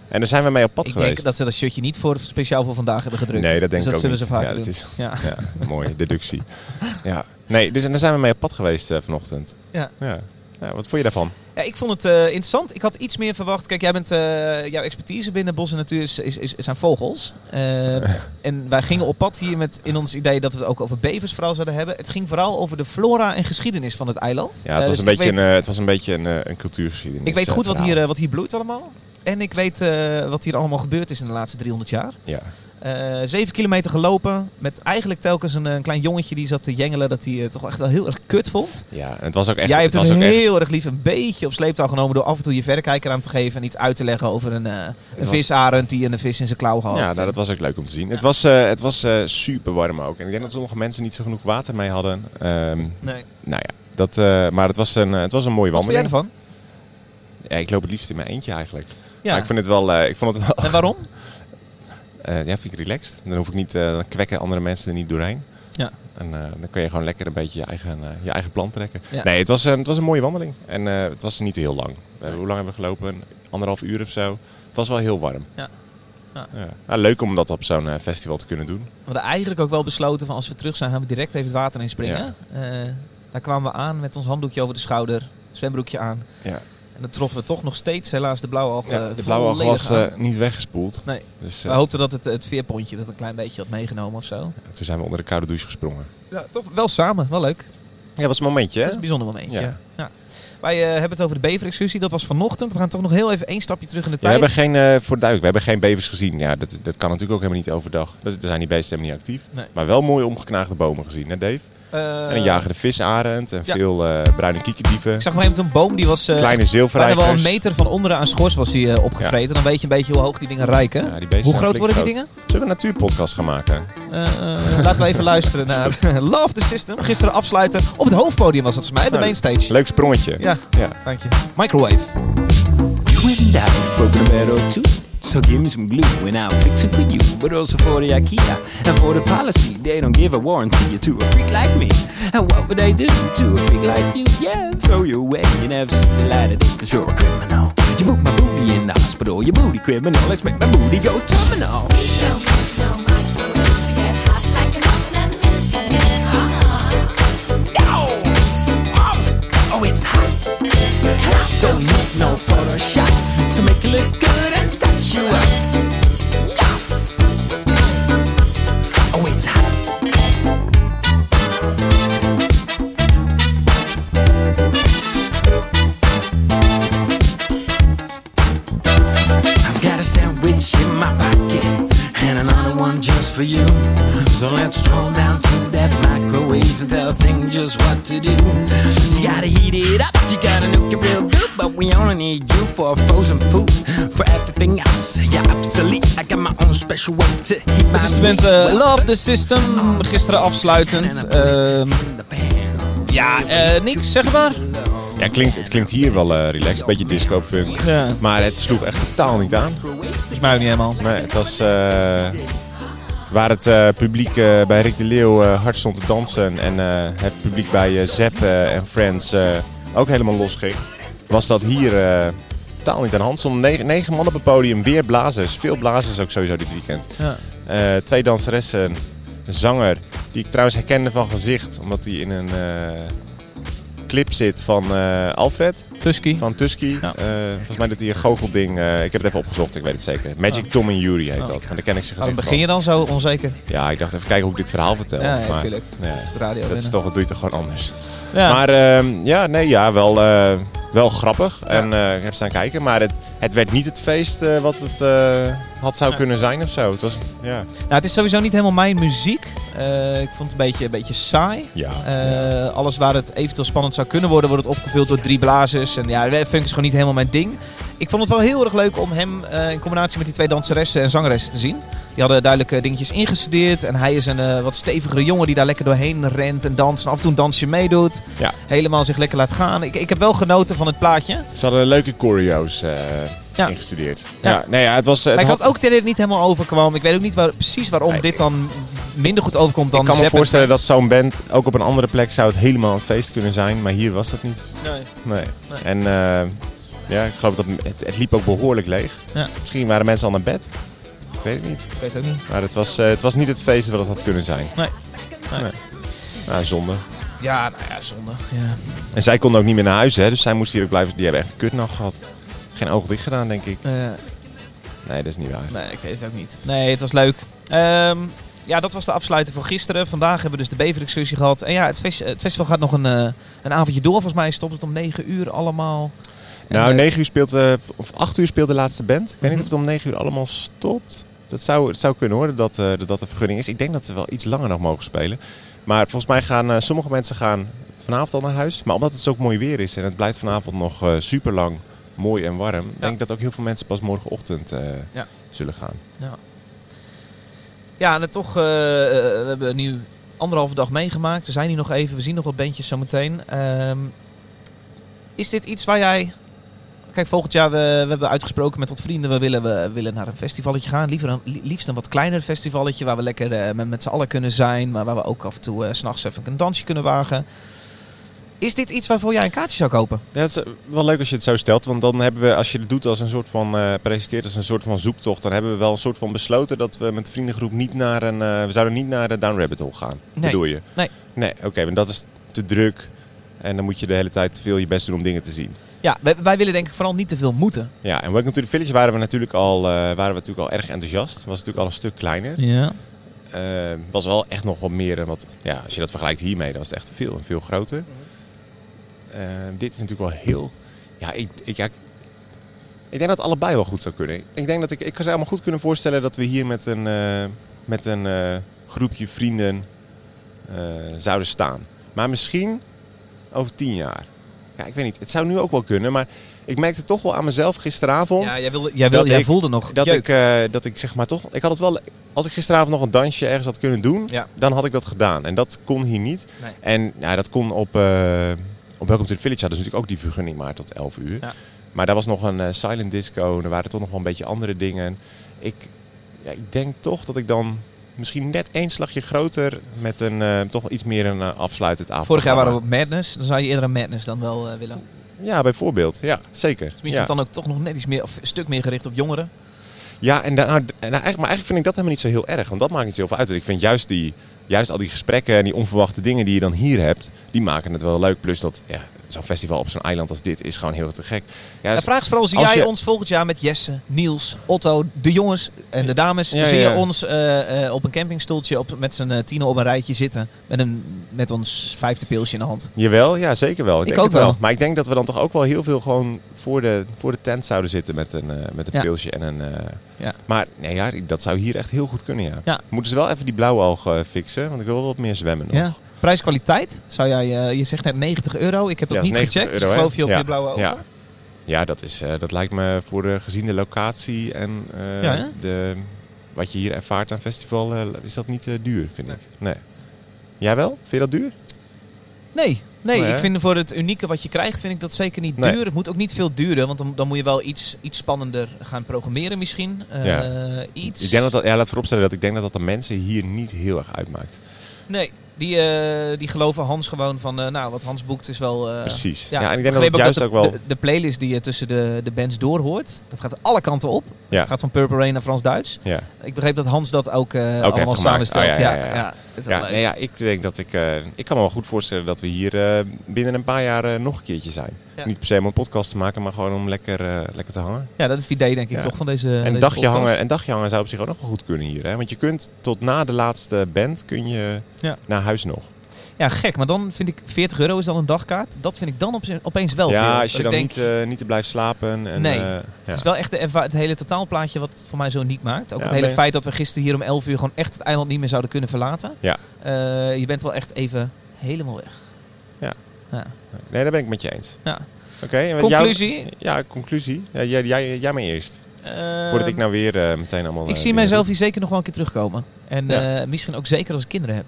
En daar zijn we mee op pad ik geweest. denk dat ze dat shirtje niet voor, speciaal voor vandaag hebben gedrukt. Nee, dat denk dus ik dat ook zullen niet. ze vaker ja, doen. is, Ja. ja, mooie deductie. ja. Nee, dus en daar zijn we mee op pad geweest eh, vanochtend. Ja. Ja. Ja, wat vond je daarvan? Ja, ik vond het eh, interessant. Ik had iets meer verwacht. Kijk, jij bent, eh, jouw expertise binnen bos en natuur is, is, is, zijn vogels. Eh, en wij gingen op pad hier met in ons idee dat we het ook over bevers vooral zouden hebben. Het ging vooral over de flora en geschiedenis van het eiland. Ja, het, was, dus een beetje weet- een, het was een beetje een, een cultuurgeschiedenis. Ik weet goed wat hier, wat hier bloeit allemaal. En ik weet wat hier allemaal gebeurd is in de laatste 300 jaar. Ja. Eh, zeven kilometer gelopen. Met eigenlijk telkens een, een klein jongetje die zat te jengelen. Dat hij eh, toch echt wel heel erg kut vond. ja, en het was ook echt... Jij hebt het hem echt- heel erg lief een beetje op sleeptouw genomen. Door af en toe je verrekijker aan te geven. En iets uit te leggen over een, eh, een was- visarend die een vis in zijn klauw had. Ja, nou, dat was ook leuk om te zien. Het was, het was super warm ook. En ik denk dat sommige mensen niet zo genoeg water mee hadden. Ehm, Nee. nou ja, dat, maar het was, een, het was een mooie Wat vond jij wandeling. ervan? Ja, ik loop het liefst in mijn eentje eigenlijk. Ja. Maar ik vind het wel... ik vond het wel En waarom? eh, ja, vind ik relaxed. Dan hoef ik niet... eh, dan kwekken andere mensen er niet doorheen. Ja. En eh, dan kun je gewoon lekker een beetje je eigen, je eigen plan trekken. Ja. Nee, het was, het was een mooie wandeling. En het was niet heel lang. Hoe lang hebben we gelopen? Anderhalf uur of zo. Het was wel heel warm. Ja. Ja. Ja. Nou, leuk om dat op zo'n festival te kunnen doen. We hadden eigenlijk ook wel besloten van als we terug zijn gaan we direct even het water in springen. Eh, daar kwamen we aan met ons handdoekje over de schouder. Zwembroekje aan. Ja. En dan troffen we toch nog steeds helaas de blauwe alg. Ja, de blauwe alg was eh, niet weggespoeld. Nee. Dus We eh, hoopten dat het, het veerpontje dat een klein beetje had meegenomen of zo. toen zijn we onder de koude douche gesprongen. Ja, toch wel samen. Wel leuk. Ja, dat was een momentje, Dat hè? is een bijzonder momentje. Ja. Ja. Wij eh, hebben het over de beverexcursie. Dat was vanochtend. We gaan toch nog heel even één stapje terug in de Ja, we tijd. hebben geen, voor duidelijk, we hebben geen bevers gezien. Ja, dat, dat kan natuurlijk ook helemaal niet overdag. Dat, er zijn die beesten helemaal niet actief. Nee. Maar wel mooi omgeknaagde bomen gezien, hè Dave? Eh, en een jagende visarend en ja. veel eh, bruine kiekerdieven. Ik zag maar even een boom die was eh, Kleine wel een meter van onderen aan schors was die, eh, opgevreten. Dan weet je een beetje hoe hoog die dingen rijken. Ja, die beesten hoe groot worden die groot. dingen? Zullen we een natuurpodcast gaan maken? Laten we even luisteren naar Love the System. Gisteren afsluiten. Op het hoofdpodium was dat voor mij, de Nou, mainstage. Leuk sprongetje. Ja, Ja. dank je. Microwave. You in broken a two. So give me some glue and I'll fix it for you. But also for the IKEA and for the policy. They don't give a warranty to a freak like me. And what would they do to a freak like you? Yeah, throw you away. You never see the light of day cause you're a criminal. You put my booty in the hospital, you booty criminal. Let's make my booty go terminal. Um, oh, it's hot. And I don't need no Photoshop to make it look good I've got a sandwich in my pocket and another one just for you. So let's stroll down to that microwave and tell things just what to do. We only need you for frozen food. For everything else, you're obsolete. I got my own special way to heat Het is de band meat. eh, Love the System. Gisteren afsluitend. Ehm, ja, eh niks, zeg maar. Ja, klinkt, het klinkt hier wel eh, relaxed. Beetje disco funk. Ja. Maar het sloeg echt totaal niet aan. Volgens mij ook niet helemaal. Nee, het was... eh, waar het eh, publiek eh, bij Rick de Leeuw eh, hard stond te dansen en eh, het publiek bij eh, Zepp en Friends eh, ook helemaal los ging, was dat hier eh, totaal niet aan de hand. Stonden negen, negen man op het podium, weer blazers. Veel blazers ook sowieso dit weekend. Ja. Eh, twee danseressen, een zanger, die ik trouwens herkende van gezicht, omdat hij in een eh, clip zit van Alfred. Tusky. Van Tusky. Ja. Volgens mij doet hij een goochelding. eh, ik heb het even opgezocht, ik weet het zeker. Magic Oh. Tom en Yuri heet Oh, dat. Maar daar ken ik zijn Waarom gezicht begin je dan zo onzeker? Ja, ik dacht even kijken hoe ik dit verhaal vertel. Ja, ja, maar, tuurlijk. ja, de radio dat, is toch, dat doe je toch gewoon anders. Ja. Maar ehm, ja, nee, ja, wel, wel grappig. En eh, ik heb staan kijken. Maar het, het werd niet het feest eh, wat het eh, had zou kunnen zijn of zo. Het was, ja. Nou, het is sowieso niet helemaal mijn muziek. Eh, ik vond het een beetje, een beetje saai. Ja. Eh, alles waar het eventueel spannend zou kunnen worden, wordt het opgevuld door drie blazers. En ja, funk is gewoon niet helemaal mijn ding. Ik vond het wel heel erg leuk om hem eh, in combinatie met die twee danseressen en zangeressen te zien. Die hadden duidelijk dingetjes ingestudeerd. En hij is een eh, wat stevigere jongen die daar lekker doorheen rent en danst. En af en toe een dansje meedoet. Ja. Helemaal zich lekker laat gaan. Ik, ik heb wel genoten van het plaatje. Ze hadden leuke choreo's eh, Ja. ingestudeerd. Ja. Ja. nee, ja, het was... Het maar ik had- had ook dat het niet helemaal overkwam. Ik weet ook niet waar, precies waarom Nee, dit dan minder goed overkomt dan ik kan me voorstellen dat zo'n band ook op een andere plek zou het helemaal een feest kunnen zijn. Maar hier was dat niet. Nee. Nee. Nee. En ja, ik geloof dat het, het liep ook behoorlijk leeg. Ja. Misschien waren mensen al naar bed. Ik weet het niet. Ik weet het ook niet. Maar het was, eh, het was niet het feest wat het had kunnen zijn. Nee. Nee. Nou, zonde. Ja, nou ja, zonde. Ja. En zij konden ook niet meer naar huis, hè. Dus zij moesten hier ook blijven. Die hebben echt een kutnacht gehad. Geen oog dicht gedaan, denk ik. Nee, dat is niet waar. nee, ik weet het ook niet. Nee, het was leuk. Ehm, ja, dat was de afsluiting voor gisteren. Vandaag hebben we dus de Bever-excursie gehad. En ja, het festival gaat nog een, eh, een avondje door. Volgens mij stopt het om 9 uur allemaal. En, Nou, eh, 9 uur speelt, eh, of 8 uur speelt de laatste band. Ik weet niet of het om 9 uur allemaal stopt. Dat zou, het zou kunnen hoor, dat, eh, dat de vergunning is. Ik denk dat ze wel iets langer nog mogen spelen. Maar volgens mij gaan sommige mensen gaan vanavond al naar huis. Maar omdat het zo mooi weer is en het blijft vanavond nog super lang mooi en warm, denk ik dat ook heel veel mensen pas morgenochtend Ja. zullen gaan. Ja, en het toch, we hebben nu anderhalve dag meegemaakt. We zijn hier nog even, we zien nog wat bandjes zometeen. Ehm is dit iets waar jij... Kijk, volgend jaar, we, we hebben uitgesproken met wat vrienden, we willen, we willen naar een festivalletje gaan. Liever een, li- liefst een wat kleiner festivalletje, waar we lekker eh, met, met z'n allen kunnen zijn. Maar waar we ook af en toe eh, s s'nachts even een dansje kunnen wagen. Is dit iets waarvoor jij een kaartje zou kopen? Ja, het is eh, wel leuk als je het zo stelt, want dan hebben we, als je het doet als een soort van, eh, presenteert als een soort van zoektocht, dan hebben we wel een soort van besloten dat we met de vriendengroep niet naar een, eh, we zouden niet naar de Down Rabbit Hole gaan. Nee. Bedoel je? Nee. Nee, oké, want dat is te druk en dan moet je de hele tijd veel je best doen om dingen te zien. Ja, wij, wij willen denk ik vooral niet te veel moeten. Ja, en Welcome to the Village waren we natuurlijk al, eh, waren we natuurlijk al erg enthousiast. Was natuurlijk al een stuk kleiner. Ja. Eh, was wel echt nog wat meer, dan wat, ja, als je dat vergelijkt hiermee, dan was het echt veel, veel groter. Eh, dit is natuurlijk wel heel, ja, ik, ik, ja, ik denk dat het allebei wel goed zou kunnen. Ik denk dat ik, ik kan ze allemaal goed kunnen voorstellen dat we hier met een, eh, met een eh, groepje vrienden zouden staan. Maar misschien over tien jaar. Ja, ik weet niet. Het zou nu ook wel kunnen, maar ik merkte toch wel aan mezelf gisteravond. Ja, jij, wilde, jij, wilde, jij ik- voelde nog dat jeuk. ik, eh, dat ik zeg maar toch, ik had het wel, als ik gisteravond nog een dansje ergens had kunnen doen, Ja. dan had ik dat gedaan. En dat kon hier niet. Nee. En ja, dat kon op, eh op Welcome to the Village hadden ze natuurlijk ook die vergunning maar tot 11 uur. Ja. Maar daar was nog een eh, silent disco en er waren toch nog wel een beetje andere dingen. Ik, ja, ik denk toch dat ik dan misschien net één slagje groter met een eh, toch iets meer een uh, afsluitend avond. Vorig jaar waren we op Madness. Dan zou je eerder een Madness dan wel eh, willen. Ja, bijvoorbeeld. Ja, zeker. Dus misschien ja. dan ook toch nog net iets meer, of een stuk meer gericht op jongeren. Ja, en, daar- nou, en eigenlijk, maar eigenlijk vind ik dat helemaal niet zo heel erg. Want dat maakt niet zo heel veel uit. Want ik vind juist, die, juist al die gesprekken en die onverwachte dingen die je dan hier hebt, die maken het wel leuk. Plus dat, ja, zo'n festival op zo'n eiland als dit is gewoon heel te gek. Ja, De vraag is vooral, zie jij je- ons volgend jaar met Jesse, Niels, Otto, de jongens en de dames, Ja, zie je ons eh, eh, op een campingstoeltje op, met z'n uh, tienen op een rijtje zitten met, een, met ons vijfde pilsje in de hand? Jawel, ja zeker wel. Ik, ook wel. wel. Maar ik denk dat we dan toch ook wel heel veel gewoon voor de, voor de tent zouden zitten met een, met een pilsje en een... Ja. Maar nee, ja, dat zou hier echt heel goed kunnen, ja. Moeten ze wel even die blauwalg eh, fixen, want ik wil wel wat meer zwemmen nog. Prijs-kwaliteit? Zou jij, eh, je zegt net 90 euro. Ik heb dat Ja, niet dat is 90 gecheckt. dus euro, hè? geloof je op Ja. je blauwe ogen? Ja. Ja, dat, is, eh, dat lijkt me voor de gezien de locatie en eh, de, wat je hier ervaart aan festival, is dat niet duur, vind ik. Nee. Jij wel? Vind je dat duur? Nee, nee, Nee, ik vind voor het unieke wat je krijgt, vind ik dat zeker niet Nee. duur. Het moet ook niet veel duren, want dan, dan moet je wel iets, iets spannender gaan programmeren misschien. Ja. Iets. Ik denk dat dat, ja, laat vooropstellen dat ik denk dat dat de mensen hier niet heel erg uitmaakt. Nee, die, eh, die geloven Hans gewoon van, eh, nou, wat Hans boekt is wel... eh, Precies. Ja, en ik denk dat het juist de, ook wel... De, de playlist die je tussen de, de bands doorhoort, dat gaat alle kanten op. Ja. Het gaat van Purple Rain naar Frans-Duits. Ja. Ik begreep dat Hans dat ook, Ook allemaal samenstelt. Oh, ja, ja, ja, nee, ja, ik denk dat ik... eh, ik kan me wel goed voorstellen dat we hier eh, binnen een paar jaar eh, nog een keertje zijn. Ja. Niet per se om een podcast te maken, maar gewoon om lekker, lekker te hangen. Ja, dat is het idee denk ik Ja. toch van deze En deze dagje, podcast. hangen, en dagje hangen zou op zich ook nog wel goed kunnen hier. Hè? Want je kunt tot na de laatste band kun je naar huis nog. Ja, gek. Maar dan vind ik 40 euro is dan een dagkaart. Dat vind ik dan op, opeens wel veel. ja, als je ik dan denk, niet, eh, niet te blijven slapen. En, Nee. eh, ja. Het is wel echt de het hele totaalplaatje wat het voor mij zo uniek maakt. Ook Ja, het hele nee. feit dat we gisteren hier om 11 uur gewoon echt het eiland niet meer zouden kunnen verlaten. Ja. Eh, je bent wel echt even helemaal weg. Ja. ja. Nee, daar ben ik met je eens. Ja. Oké. en met Conclusie? jou- ja, conclusie. Ja, jij, jij, jij maar eerst. Eh, Voordat ik nou weer meteen allemaal... ik zie mijzelf hier zeker nog wel een keer terugkomen. En Ja. misschien ook zeker als ik kinderen heb.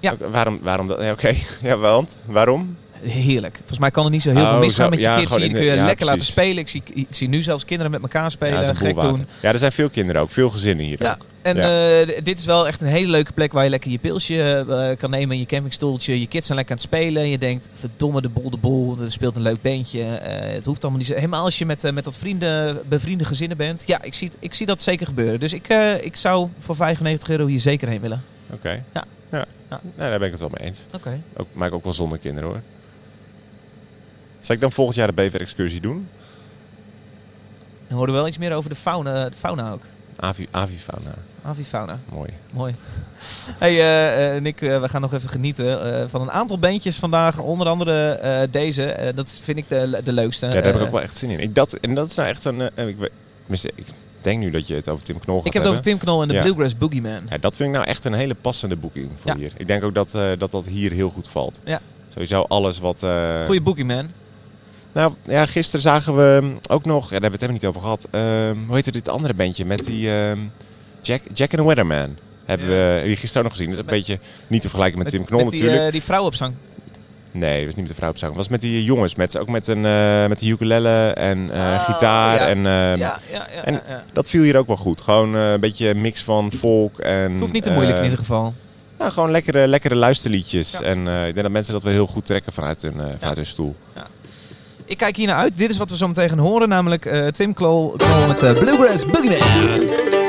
Ja. Waarom, waarom dat? Ja, Oké. Ja, want? Waarom? Heerlijk. Volgens mij kan er niet zo heel Oh, veel misgaan zo. met je Ja, kids. gewoon Die in kun je ja, lekker laten spelen. Ik zie, ik zie nu zelfs kinderen met elkaar spelen. ja, gek doen. Ja, er zijn veel kinderen ook. Veel gezinnen hier Ja, ook. en eh, dit is wel echt een hele leuke plek waar je lekker je pilsje eh, kan nemen. Je campingstoeltje. Je kids zijn lekker aan het spelen. Je denkt, verdomme de bol de bol. Er speelt een leuk bandje. Eh, het hoeft allemaal niet zo. Helemaal als je met, met dat vrienden, bevriende gezinnen bent. Ja, ik zie, ik zie dat zeker gebeuren. Dus ik, ik zou voor 95 euro hier zeker heen willen. Oké. Ja. Ja. Ja. Nou, daar ben ik het wel mee eens. Oké. Ook, maar ik ook wel zonder kinderen hoor. Zal ik dan volgend jaar de bever-excursie doen? Dan horen we wel iets meer over de fauna, de fauna ook. Avi, avifauna. Avifauna. Mooi. Mooi. Hey eh, eh, Nick, eh, we gaan nog even genieten van een aantal bandjes vandaag. Onder andere deze. Dat vind ik de, de leukste. Ja, daar heb ik ook wel echt zin in. Ik, dat, en dat is nou echt een... ik, ik denk nu dat je het over Tim Knol gaat Ik heb het over. Tim Knol en de Ja. Bluegrass Boogeyman. Ja, dat vind ik nou echt een hele passende boeking voor Ja. hier. Ik denk ook dat, eh, dat dat hier heel goed valt. Ja. Sowieso alles wat... eh, Goeie Boogeyman. Nou, ja, gisteren zagen we ook nog... Ja, daar hebben we het helemaal niet over gehad. Ehm, hoe heette dit andere bandje? Met die ehm, Jack, Jack and the Weatherman. Hebben we gisteren ook nog gezien. Dat is een beetje niet te vergelijken met, Tim Knol met die, natuurlijk. eh, die vrouwenopzang. Nee, dat was niet met de vrouw op zang. Het was met die jongens. Met, ook met, een, eh, met de ukulele en eh, gitaar. ja. En, ehm, ja, ja, ja, en ja, ja. dat viel hier ook wel goed. Gewoon eh, een beetje een mix van folk en... Het hoeft niet te moeilijk in eh, ieder geval. Nou, gewoon lekkere, lekkere luisterliedjes. Ja. En eh, ik denk dat mensen dat wel heel goed trekken vanuit hun, eh, vanuit hun stoel. Ik kijk hier naar uit. Dit is wat we zo meteen gaan horen. Namelijk eh, Tim Knol met eh, Bluegrass Boogeyman.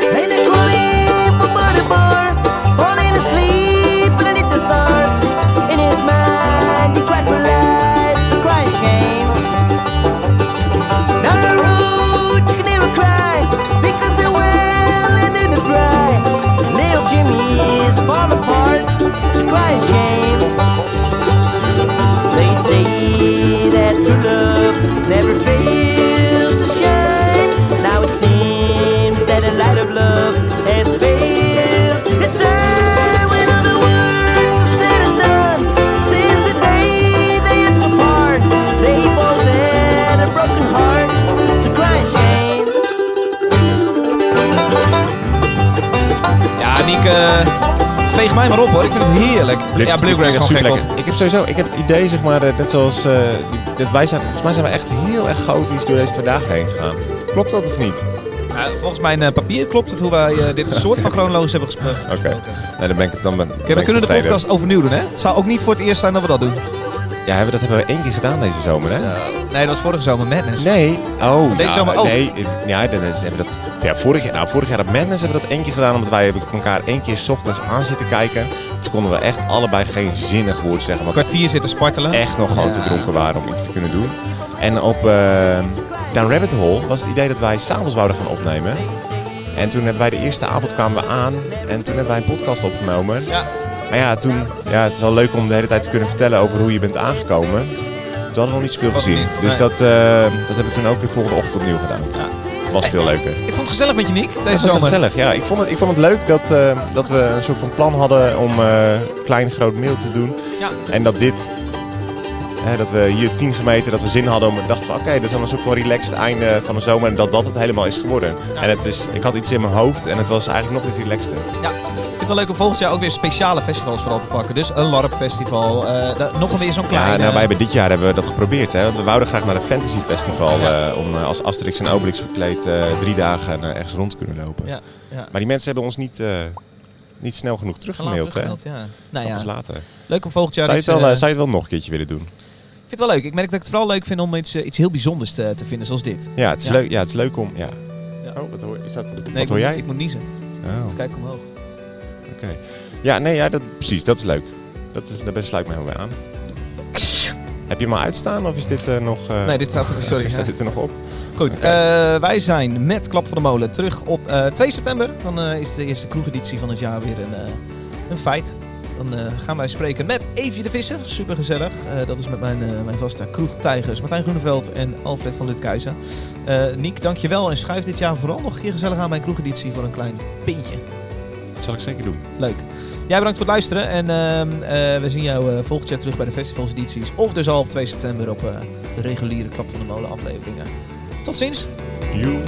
Ik heb sowieso, ik heb het idee, zeg maar, eh, net zoals eh, die- dat wij zijn, volgens mij zijn we echt heel erg chaotisch door deze twee dagen heen gegaan. Klopt dat of niet? Ja, volgens mijn eh, papier klopt het hoe wij dit soort van chronologisch hebben gesproken. Oké. Nee, dan ben ik het dan ben, ik we kunnen de podcast overnieuw doen, hè? Zou ook niet voor het eerst zijn dat we dat doen. Ja, hebben, dat hebben we één keer gedaan deze zomer, hè? Nee, dat was vorige zomer Madness. Nee. Oh, Deze ja, zomer ook. Nee, ja, dan is, hebben we dat, ja, vorig jaar, nou, vorig jaar op Madness hebben we dat één keer gedaan. Omdat wij elkaar één keer 's ochtends aan zitten kijken. Konden we echt allebei geen zinnig woord zeggen. Een kwartier zitten spartelen. echt nog gewoon te dronken waren om iets te kunnen doen. En op eh Down Rabbit Hole was het idee dat wij s'avonds wouden gaan opnemen. En toen hebben wij de eerste avond kwamen we aan en toen hebben wij een podcast opgenomen. Ja. Maar ja, toen, ja, het is wel leuk om de hele tijd te kunnen vertellen over hoe je bent aangekomen. Toen hadden we nog niet zoveel gezien. niet, dus dat, eh, dat hebben we toen ook de volgende ochtend opnieuw gedaan. Ja. Het was veel leuker. Vond het gezellig met je, Nick, deze zomer. gezellig, ja. Ik vond het, ik vond het leuk dat, eh, dat we een soort van plan hadden om eh, klein groot mail te doen. Ja. En dat dit, hè, dat we hier tien gemeten, dat we zin hadden om dachten van oké, dat is dan een soort van relaxed einde van de zomer. En dat dat het helemaal is geworden. Ja. En het is, ik had iets in mijn hoofd en het was eigenlijk nog iets relaxter. Ja, vind het wel leuk om volgend jaar ook weer speciale festivals vooral te pakken. Dus een LARP-festival, eh, nog een weer zo'n kleine... Ja, nou, wij hebben dit jaar hebben we dat geprobeerd. Hè? Want we wouden graag naar een fantasy festival Ja. eh, om eh, als Asterix en Obelix verkleed eh, drie dagen eh, ergens rond te kunnen lopen. Ja, ja. Maar die mensen hebben ons niet, eh, niet snel genoeg teruggemaild. hè? Ja. Nou ja, later. leuk om volgend jaar Zou je, het wel, eh, eh, zou je het wel nog een keertje willen doen? Ik vind het wel leuk. Ik merk dat ik het vooral leuk vind om iets, eh, iets heel bijzonders te, te vinden, zoals dit. Ja, het is. Leuk, ja, het is leuk om... Ja. Oh, wat hoor, is dat, wat Nee, hoor moet, jij? Ik moet niezen. Oh, Dus kijk omhoog. Oké. Ja, nee, ja, dat, precies. Dat is leuk. Dat is, daar sluit ik me helemaal bij aan. Heb je hem al uitstaan of is dit eh, nog... eh, Nee, dit staat er... Sorry. Staat dit er nog op? Goed, eh, wij zijn met Klap van de Molen terug op eh, 2 september. Dan is de eerste kroegeditie van het jaar weer een, een feit. Dan gaan wij spreken met Evie de Visser. Super gezellig. dat is met mijn, mijn vaste kroegtijgers Martijn Groeneveld en Alfred van Lutkuizen. Eh Niek, dankjewel. En schuif dit jaar vooral nog een keer gezellig aan bij een kroegeditie voor een klein pintje. Dat zal ik zeker doen. Leuk. Jij bedankt voor het luisteren. En ehm, eh, we zien jou eh, volgend jaar terug bij de festivalsedities. Of dus al op 2 september op eh, de reguliere Klap van de Molen afleveringen. Tot ziens. Joe.